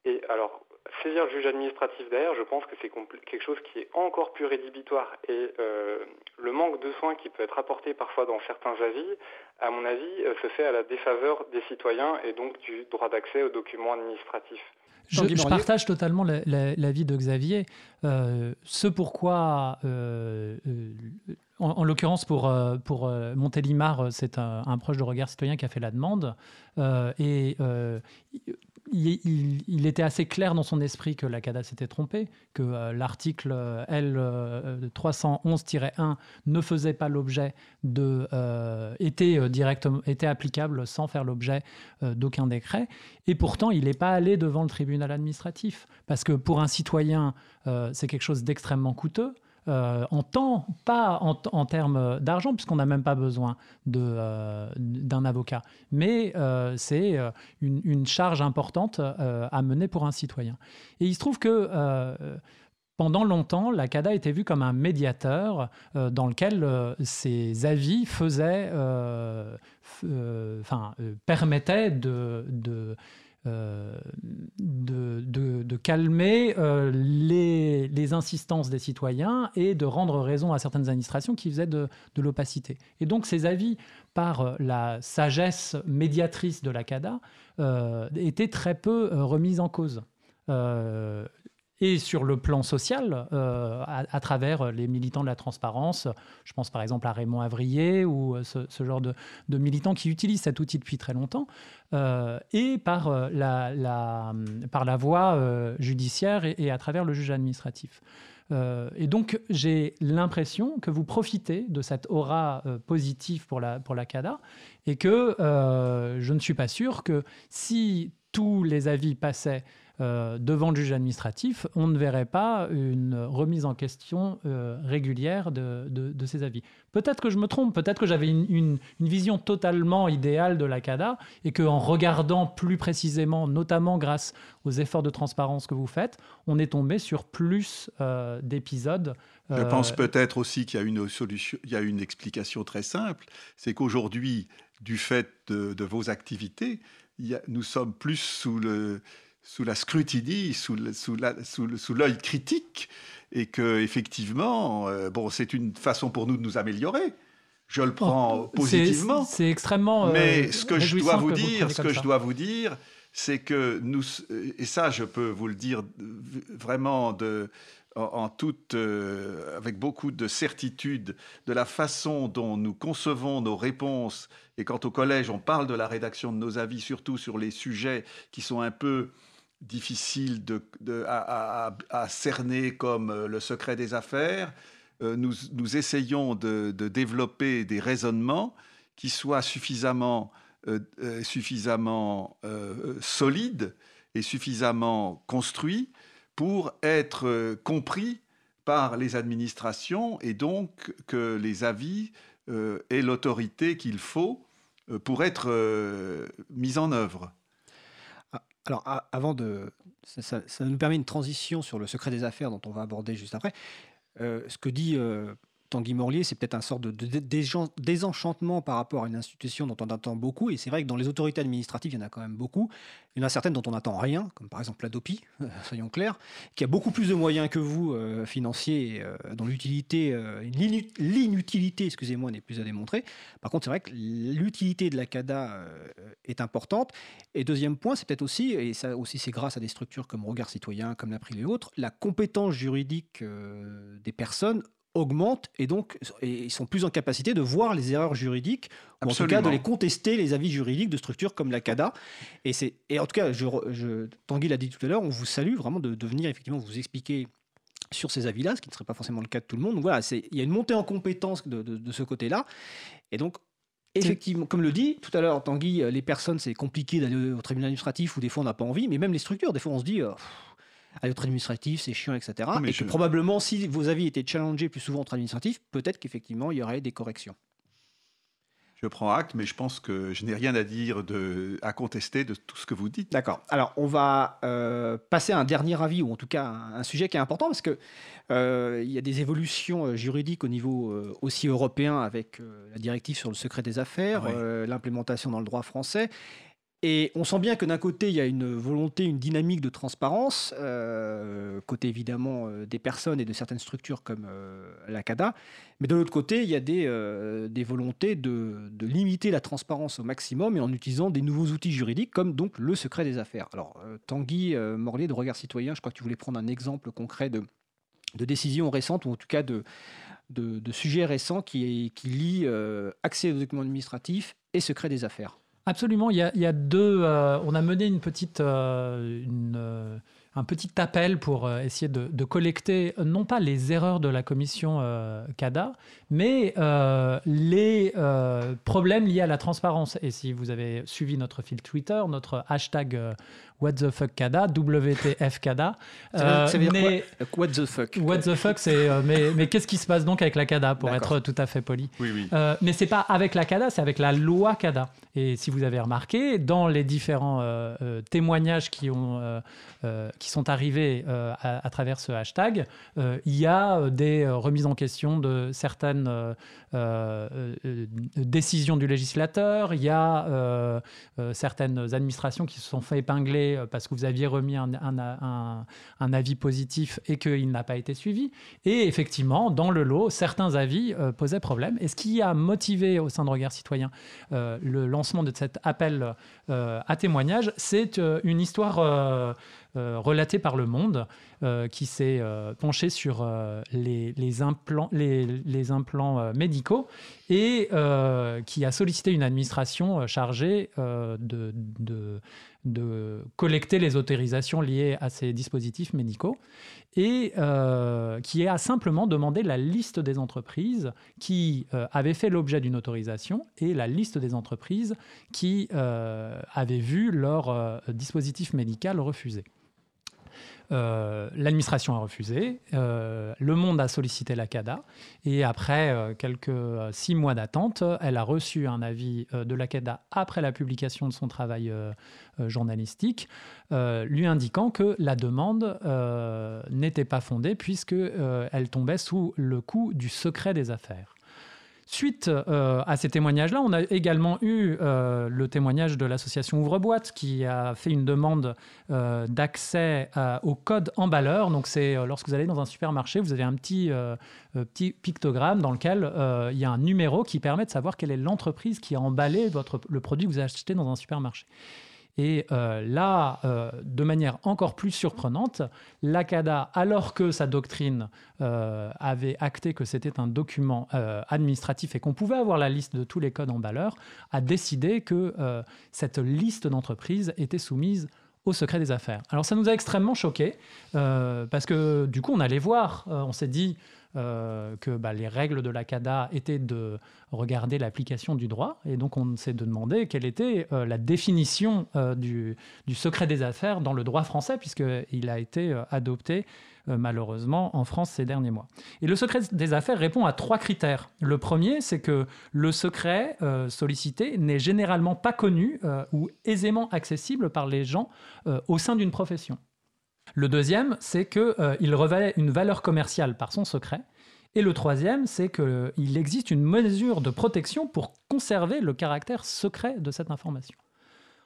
Et alors, saisir le juge administratif derrière, je pense que c'est quelque chose qui est encore plus rédhibitoire. Et euh, le manque de soins qui peut être apporté parfois dans certains avis, à mon avis, euh, se fait à la défaveur des citoyens et donc du droit d'accès aux documents administratifs. Je, partage totalement l'avis de Xavier. Euh, ce pourquoi, en, l'occurrence pour, pour Montélimar, c'est un, un, proche de Regard Citoyen qui a fait la demande. et il, était assez clair dans son esprit que la CADA s'était trompée, que euh, l'article euh, L311-1 euh, ne faisait pas l'objet de. était, était applicable sans faire l'objet d'aucun décret. Et pourtant, il n'est pas allé devant le tribunal administratif. Parce que pour un citoyen, c'est quelque chose d'extrêmement coûteux. Euh, en temps, pas en, termes d'argent, puisqu'on n'a même pas besoin euh, d'un avocat, mais euh, c'est une, charge importante à mener pour un citoyen. Et il se trouve que pendant longtemps, la CADA était vue comme un médiateur dans lequel ses avis faisaient, permettaient de de, calmer euh, les, insistances des citoyens et de rendre raison à certaines administrations qui faisaient de, l'opacité. Et donc ces avis, par euh, la sagesse médiatrice de la CADA, étaient très peu remis en cause et sur le plan social, euh, à, travers les militants de la transparence. Je pense par exemple à Raymond Avrier ou euh, ce, genre de, militants qui utilisent cet outil depuis très longtemps, euh, et par la, voie judiciaire et, à travers le juge administratif. et donc, j'ai l'impression que vous profitez de cette aura positive pour la, pour la CADA et que je ne suis pas sûr que si tous les avis passaient euh, devant le juge administratif, on ne verrait pas une remise en question euh, régulière de, ces avis. Peut-être que je me trompe, peut-être que j'avais une, vision totalement idéale de la CADA et qu'en regardant plus précisément, notamment grâce aux efforts de transparence que vous faites, on est tombé sur plus euh, d'épisodes. Je pense peut-être aussi qu'il y a une solution, il y a une explication très simple, c'est qu'aujourd'hui, du fait de, vos activités, nous sommes plus sous le sous la scrutiny, sous l'œil sous sous critique, et que effectivement, euh, bon, c'est une façon pour nous de nous améliorer. Je le prends oh, positivement. C'est extrêmement. Mais ce que je dois vous dire, ce que je dois vous dire, c'est que nous, et ça je peux vous le dire vraiment de, en, toute, euh, avec beaucoup de certitude de la façon dont nous concevons nos réponses. Et quand au collège, on parle de la rédaction de nos avis, surtout sur les sujets qui sont un peu difficiles de, à, cerner comme euh, le secret des affaires, euh, nous, nous, essayons de, développer des raisonnements qui soient suffisamment, suffisamment solides et suffisamment construits pour être euh, compris par les administrations et donc que les avis euh, aient l'autorité qu'il faut euh, pour être mis en œuvre. Alors, avant de. Ça, nous permet une transition sur le secret des affaires dont on va aborder juste après. ce que dit Tanguy Morlier, c'est peut-être un sort de, désenchantement par rapport à une institution dont on attend beaucoup. Et c'est vrai que dans les autorités administratives, il y en a quand même beaucoup. Il y en a certaines dont on n'attend rien, comme par exemple la DOPI, soyons clairs, qui a beaucoup plus de moyens que vous, euh, financiers, euh, dont l'utilité, euh, l'inutilité, excusez-moi, n'est plus à démontrer. Par contre, c'est vrai que l'utilité de la CADA est importante. Et deuxième point, c'est peut-être aussi, et ça aussi c'est grâce à des structures comme Regard Citoyen, comme l'April et autres, la compétence juridique des personnes augmentent et donc ils sont plus en capacité de voir les erreurs juridiques ou en tout cas de les contester les avis juridiques de structures comme la CADA et c'est et en tout cas je, je Tanguy l'a dit tout à l'heure on vous salue vraiment de, venir effectivement vous expliquer sur ces avis-là, ce qui ne serait pas forcément le cas de tout le monde. Donc voilà, il y a une montée en compétence de, de, ce côté-là. Et donc, effectivement, comme le dit tout à l'heure Tanguy, les personnes, c'est compliqué d'aller au tribunal administratif ou des fois on n'a pas envie, mais même les structures, des fois on se dit, oh, à l'autre administratif, c'est chiant, etc. et que probablement, si vos avis étaient challengés plus souvent entre administratifs, peut-être qu'effectivement, il y aurait des corrections. Je prends acte, mais je pense que je n'ai rien à dire, de, à contester de tout ce que vous dites. D'accord. Alors, on va euh, passer à un dernier avis, ou en tout cas un, sujet qui est important, parce qu'il euh, y a des évolutions euh, juridiques au niveau aussi européen avec la directive sur le secret des affaires, l'implémentation dans le droit français. Et on sent bien que d'un côté, il y a une volonté, une dynamique de transparence, euh, côté évidemment euh, des personnes et de certaines structures comme euh, la CADA, mais de l'autre côté, il y a des, des volontés de, limiter la transparence au maximum et en utilisant des nouveaux outils juridiques comme donc le secret des affaires. Alors, Tanguy Morlier de Regard Citoyen, je crois que tu voulais prendre un exemple concret de, de décision récente ou en tout cas de, sujets récents qui, qui lient accès aux documents administratifs et secret des affaires. Absolument. Euh, on a mené une petite, euh, euh, un petit appel pour essayer de, collecter non pas les erreurs de la commission CADA, mais les problèmes liés à la transparence. Et si vous avez suivi notre fil Twitter, notre hashtag What the fuck CADA, WTF CADA. ça veut dire mais, quoi What the fuck What the fuck, c'est mais, mais qu'est-ce qui se passe donc avec la CADA, pour être tout à fait poli Oui, oui. mais c'est pas avec la CADA, c'est avec la loi CADA. Et si vous avez remarqué, dans les différents euh, euh, témoignages qui, ont, euh, qui sont arrivés à, travers ce hashtag, il y a des remises en question de certaines décisions du législateur, il y a certaines administrations qui se sont fait épingler parce que vous aviez remis un, avis positif et qu'il n'a pas été suivi. Et effectivement, dans le lot, certains avis posaient problème. Et ce qui a motivé au sein de Regard Citoyen le lancement de cet appel euh, à témoignage, c'est euh, une histoire euh, relatée par Le Monde qui s'est penchée sur les, implants, médicaux et qui a sollicité une administration chargée de collecter les autorisations liées à ces dispositifs médicaux et euh, qui a simplement demandé la liste des entreprises qui euh, avaient fait l'objet d'une autorisation et la liste des entreprises qui euh, avaient vu leur dispositif médical refusé. Euh, l'administration a refusé, euh, le monde a sollicité la CADA, et après euh, quelques six mois d'attente, elle a reçu un avis de la CADA après la publication de son travail journalistique, lui indiquant que la demande n'était pas fondée puisqu'elle tombait sous le coup du secret des affaires. Suite euh, à ces témoignages-là, on a également eu euh, le témoignage de l'association Ouvre-Boîte qui a fait une demande euh, d'accès au code emballeur. Donc, c'est lorsque vous allez dans un supermarché, vous avez un petit, petit pictogramme dans lequel il y a un numéro qui permet de savoir quelle est l'entreprise qui a emballé votre, le produit que vous avez acheté dans un supermarché. Et euh, là, euh, de manière encore plus surprenante, l'ACADA, alors que sa doctrine euh, avait acté que c'était un document administratif et qu'on pouvait avoir la liste de tous les codes en valeur, a décidé que cette liste d'entreprises était soumise au secret des affaires. Alors ça nous a extrêmement choqués, parce que du coup on allait voir, on s'est dit, euh, que bah, les règles de la CADA étaient de regarder l'application du droit. Et donc, on s'est demandé quelle était euh, la définition euh, du, secret des affaires dans le droit français, puisqu'il a été adopté malheureusement en France ces derniers mois. Et le secret des affaires répond à trois critères. Le premier, c'est que le secret sollicité n'est généralement pas connu ou aisément accessible par les gens au sein d'une profession. Le deuxième, c'est qu'il euh, revêt une valeur commerciale par son secret. Et le troisième, c'est qu'il existe une mesure de protection pour conserver le caractère secret de cette information.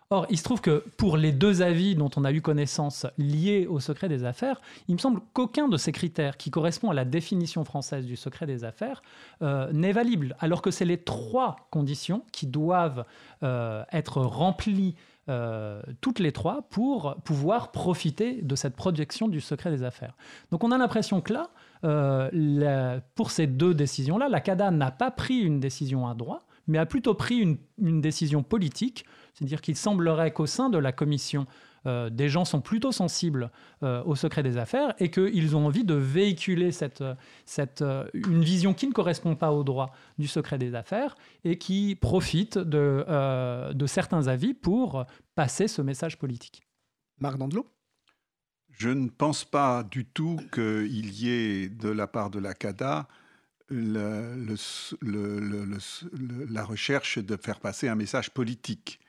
Or, il se trouve que pour les deux avis dont on a eu connaissance liés au secret des affaires, il me semble qu'aucun de ces critères qui correspond à la définition française du secret des affaires euh, n'est valide, alors que c'est les trois conditions qui doivent euh, être remplies euh, toutes les trois pour pouvoir profiter de cette projection du secret des affaires. Donc on a l'impression que là, euh, pour ces deux décisions-là, la CADA n'a pas pris une décision à droit, mais a plutôt pris une, une décision politique, c'est-à-dire qu'il semblerait qu'au sein de la commission euh, des gens sont plutôt sensibles euh, au secret des affaires et qu'ils ont envie de véhiculer cette, cette, euh, une vision qui ne correspond pas au droit du secret des affaires et qui profite de, de certains avis pour passer ce message politique. Marc Dandelot? Je ne pense pas du tout qu'il y ait de la part de la CADA le, la recherche de faire passer un message politique.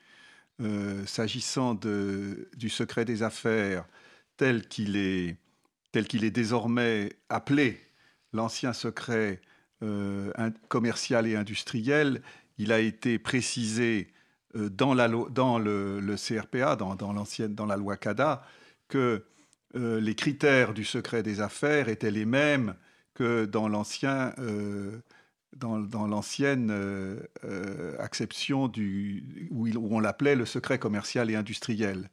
Euh, s'agissant du secret des affaires tel qu'il est, désormais appelé, l'ancien secret euh, commercial et industriel, il a été précisé euh, dans, la, le, CRPA, dans la loi CADA, que les critères du secret des affaires étaient les mêmes que dans l'ancien dans, l'ancienne euh, euh, acception du, où, on l'appelait le secret commercial et industriel.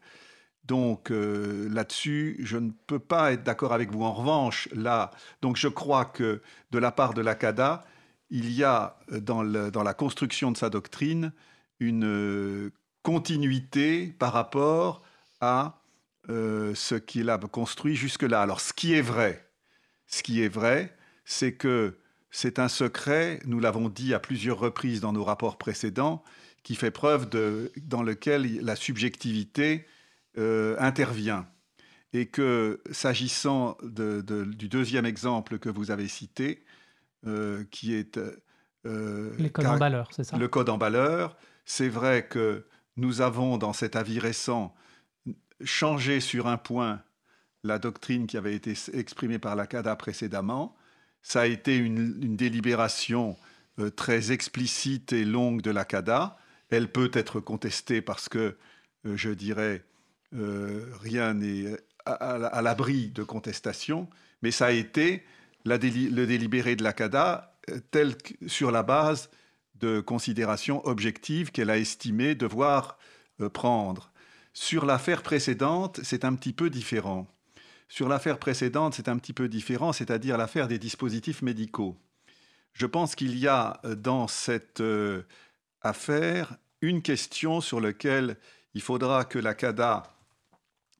Donc euh, là-dessus, je ne peux pas être d'accord avec vous. En revanche, là, donc je crois que de la part de l'ACADA, il y a dans, dans, la construction de sa doctrine une continuité par rapport à ce qu'il a construit jusque-là. Alors ce qui est vrai, ce qui est vrai, c'est que c'est un secret, nous l'avons dit à plusieurs reprises dans nos rapports précédents, qui fait preuve de, dans lequel la subjectivité euh, intervient. Et que s'agissant du deuxième exemple que vous avez cité, euh, qui est... Euh, Les codes c'est ça? Le code emballeur, c'est vrai que nous avons dans cet avis récent changé sur un point la doctrine qui avait été exprimée par la CADA précédemment, ça a été une, délibération euh, très explicite et longue de la CADA. Elle peut être contestée parce que, euh, je dirais, euh, rien n'est à, l'abri de contestation, mais ça a été le délibéré de la CADA tel sur la base de considérations objectives qu'elle a estimé devoir prendre. Sur l'affaire précédente, c'est un petit peu différent. Sur l'affaire précédente, c'est un petit peu différent, c'est-à-dire l'affaire des dispositifs médicaux. Je pense qu'il y a euh, dans cette euh, affaire une question sur laquelle il faudra que la CADA,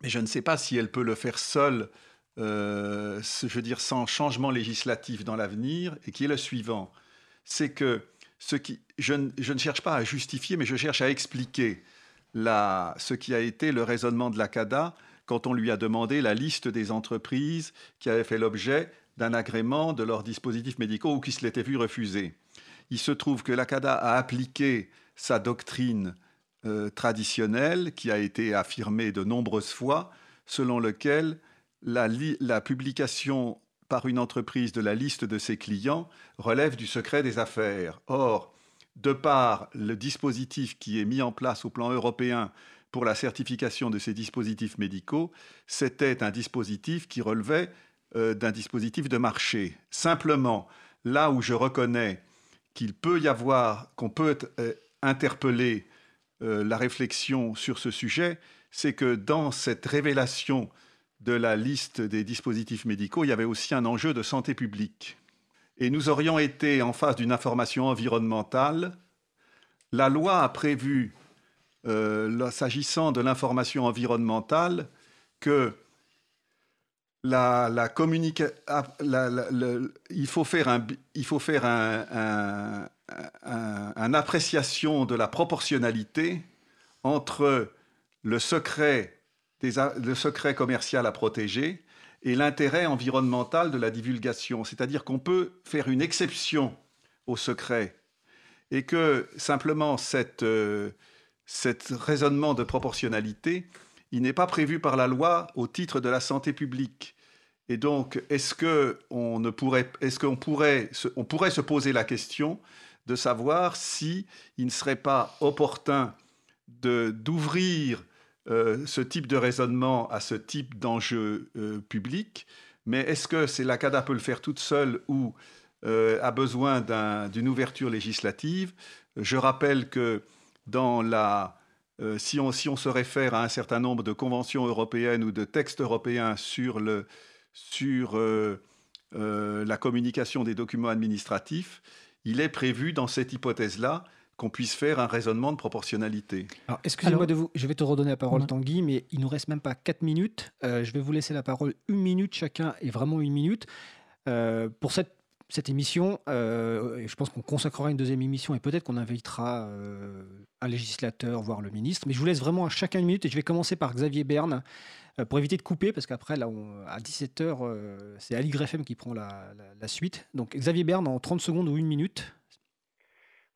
mais je ne sais pas si elle peut le faire seule, euh, je veux dire sans changement législatif dans l'avenir, et qui est le suivant. C'est que ce qui, je, ne cherche pas à justifier, mais je cherche à expliquer ce qui a été le raisonnement de la CADA quand on lui a demandé la liste des entreprises qui avaient fait l'objet d'un agrément de leurs dispositifs médicaux ou qui se l'étaient vu refuser. Il se trouve que l'ACADA a appliqué sa doctrine euh, traditionnelle, qui a été affirmée de nombreuses fois, selon laquelle la, la publication par une entreprise de la liste de ses clients relève du secret des affaires. Or, de par le dispositif qui est mis en place au plan européen pour la certification de ces dispositifs médicaux, c'était un dispositif qui relevait euh, d'un dispositif de marché. Simplement, là où je reconnais qu'il peut y avoir, qu'on peut euh, interpellé la réflexion sur ce sujet, c'est que dans cette révélation de la liste des dispositifs médicaux, il y avait aussi un enjeu de santé publique. Et nous aurions été en face d'une information environnementale. La loi a prévu, euh, s'agissant de l'information environnementale, que la, la, ah, il faut faire un, appréciation de la proportionnalité entre le secret le secret commercial à protéger et l'intérêt environnemental de la divulgation. C'est-à-dire qu'on peut faire une exception au secret et que simplement cette, euh, raisonnement de proportionnalité, il n'est pas prévu par la loi au titre de la santé publique. Et donc, est-ce qu'on pourrait, est-ce qu'on pourrait, on pourrait se poser la question de savoir si ne serait pas opportun d'ouvrir euh, ce type de raisonnement à ce type d'enjeu euh, public, mais est-ce que c'est la CADA peut le faire toute seule ou euh, a besoin d'une ouverture législative? Je rappelle que dans la, si, on, si, on, se réfère à un certain nombre de conventions européennes ou de textes européens sur, le, sur la communication des documents administratifs, il est prévu dans cette hypothèse-là qu'on puisse faire un raisonnement de proportionnalité. Alors, excusez-moi de vous, je vais te redonner la parole, Tanguy, mais il nous reste même pas 4 minutes. Euh, je vais vous laisser la parole une minute chacun, et vraiment une minute. Euh, pour cette, cette émission, euh, je pense qu'on consacrera une deuxième émission, et peut-être qu'on invitera un législateur, voire le ministre, mais je vous laisse vraiment à chacun une minute, et je vais commencer par Xavier Berne, pour éviter de couper, parce qu'après, là, à 17h, c'est Ali Greffem qui prend la, la suite. Donc Xavier Berne en 30 secondes ou une minute.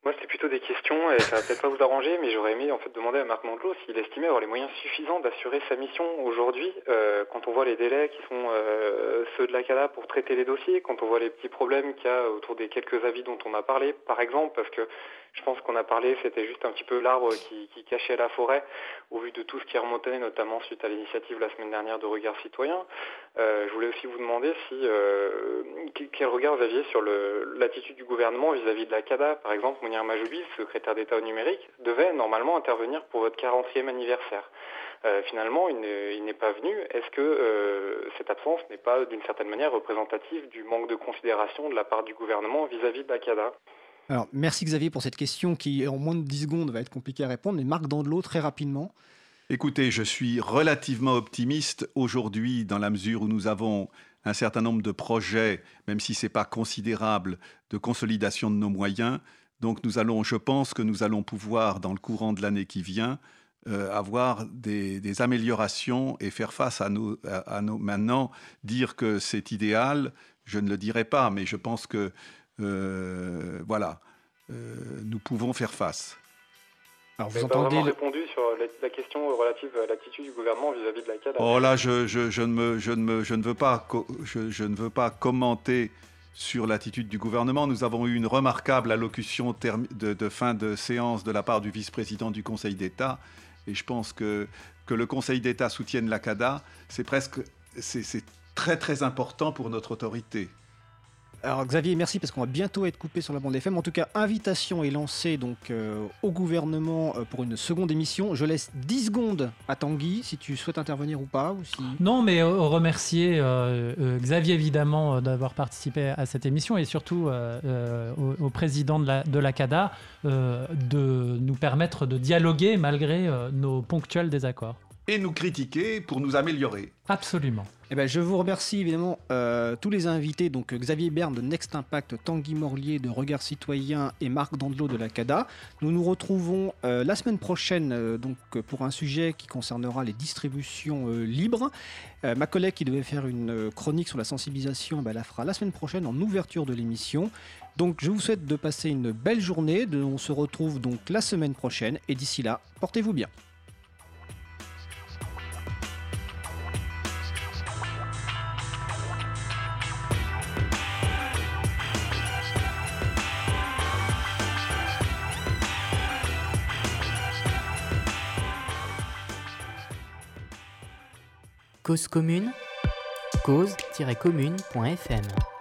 Moi, c'était plutôt des questions, et ça va peut-être pas vous arranger, mais j'aurais aimé en fait demander à Marc Mandelot s'il estimait avoir les moyens suffisants d'assurer sa mission aujourd'hui, euh, quand on voit les délais qui sont euh, ceux de la CADA pour traiter les dossiers, quand on voit les petits problèmes qu'il y a autour des quelques avis dont on a parlé, par exemple, parce que je pense qu'on a parlé, c'était juste un petit peu l'arbre qui, cachait la forêt, au vu de tout ce qui est remonté, notamment suite à l'initiative la semaine dernière de Regard Citoyen. Euh, je voulais aussi vous demander si quel regard vous aviez sur l'attitude du gouvernement vis-à-vis de la CADA. Par exemple, Mounir Majoubi, secrétaire d'État au numérique, devait normalement intervenir pour votre 40e anniversaire. Euh, finalement, il n'est pas venu. Est-ce que cette absence n'est pas d'une certaine manière représentative du manque de considération de la part du gouvernement vis-à-vis -vis de la CADA alors, merci Xavier pour cette question qui, en moins de 10 secondes, va être compliquée à répondre. Mais Marc Dandelot, très rapidement. Écoutez, je suis relativement optimiste aujourd'hui dans la mesure où nous avons un certain nombre de projets, même si ce n'est pas considérable, de consolidation de nos moyens. Donc nous allons, je pense que nous allons pouvoir, dans le courant de l'année qui vient, euh, avoir des, améliorations et faire face à nos, à nos... Maintenant, dire que c'est idéal, je ne le dirai pas, mais je pense que euh, voilà, euh, nous pouvons faire face. Alors vous, entendez répondu sur la, question relative à l'attitude du gouvernement vis-à-vis de la CAD. Oh là, je, je, ne me, je, ne me, je, ne veux pas, je, ne veux pas commenter sur l'attitude du gouvernement. Nous avons eu une remarquable allocution de, fin de séance de la part du vice-président du Conseil d'État. Et je pense que, que le Conseil d'État soutienne la CADA, c'est presque, c'est très très important pour notre autorité. Alors Xavier, merci parce qu'on va bientôt être coupé sur la bande FM. En tout cas, invitation est lancée donc euh, au gouvernement euh, pour une seconde émission. Je laisse 10 secondes à Tanguy si tu souhaites intervenir ou pas. Ou si... Non, mais euh, remercier Xavier évidemment d'avoir participé à cette émission et surtout au, président de la, de la CADA de nous permettre de dialoguer malgré nos ponctuels désaccords et nous critiquer pour nous améliorer. Absolument. Eh ben, je vous remercie évidemment euh, tous les invités, donc Xavier Berne de Next Impact, Tanguy Morlier de Regard Citoyen et Marc Dandelot de la CADA. Nous nous retrouvons euh, la semaine prochaine euh, donc, pour un sujet qui concernera les distributions libres. ma collègue qui devait faire une chronique sur la sensibilisation, ben, la fera la semaine prochaine en ouverture de l'émission. Donc je vous souhaite de passer une belle journée. on se retrouve donc la semaine prochaine et d'ici là, portez-vous bien. Cause commune, cause-commune.fm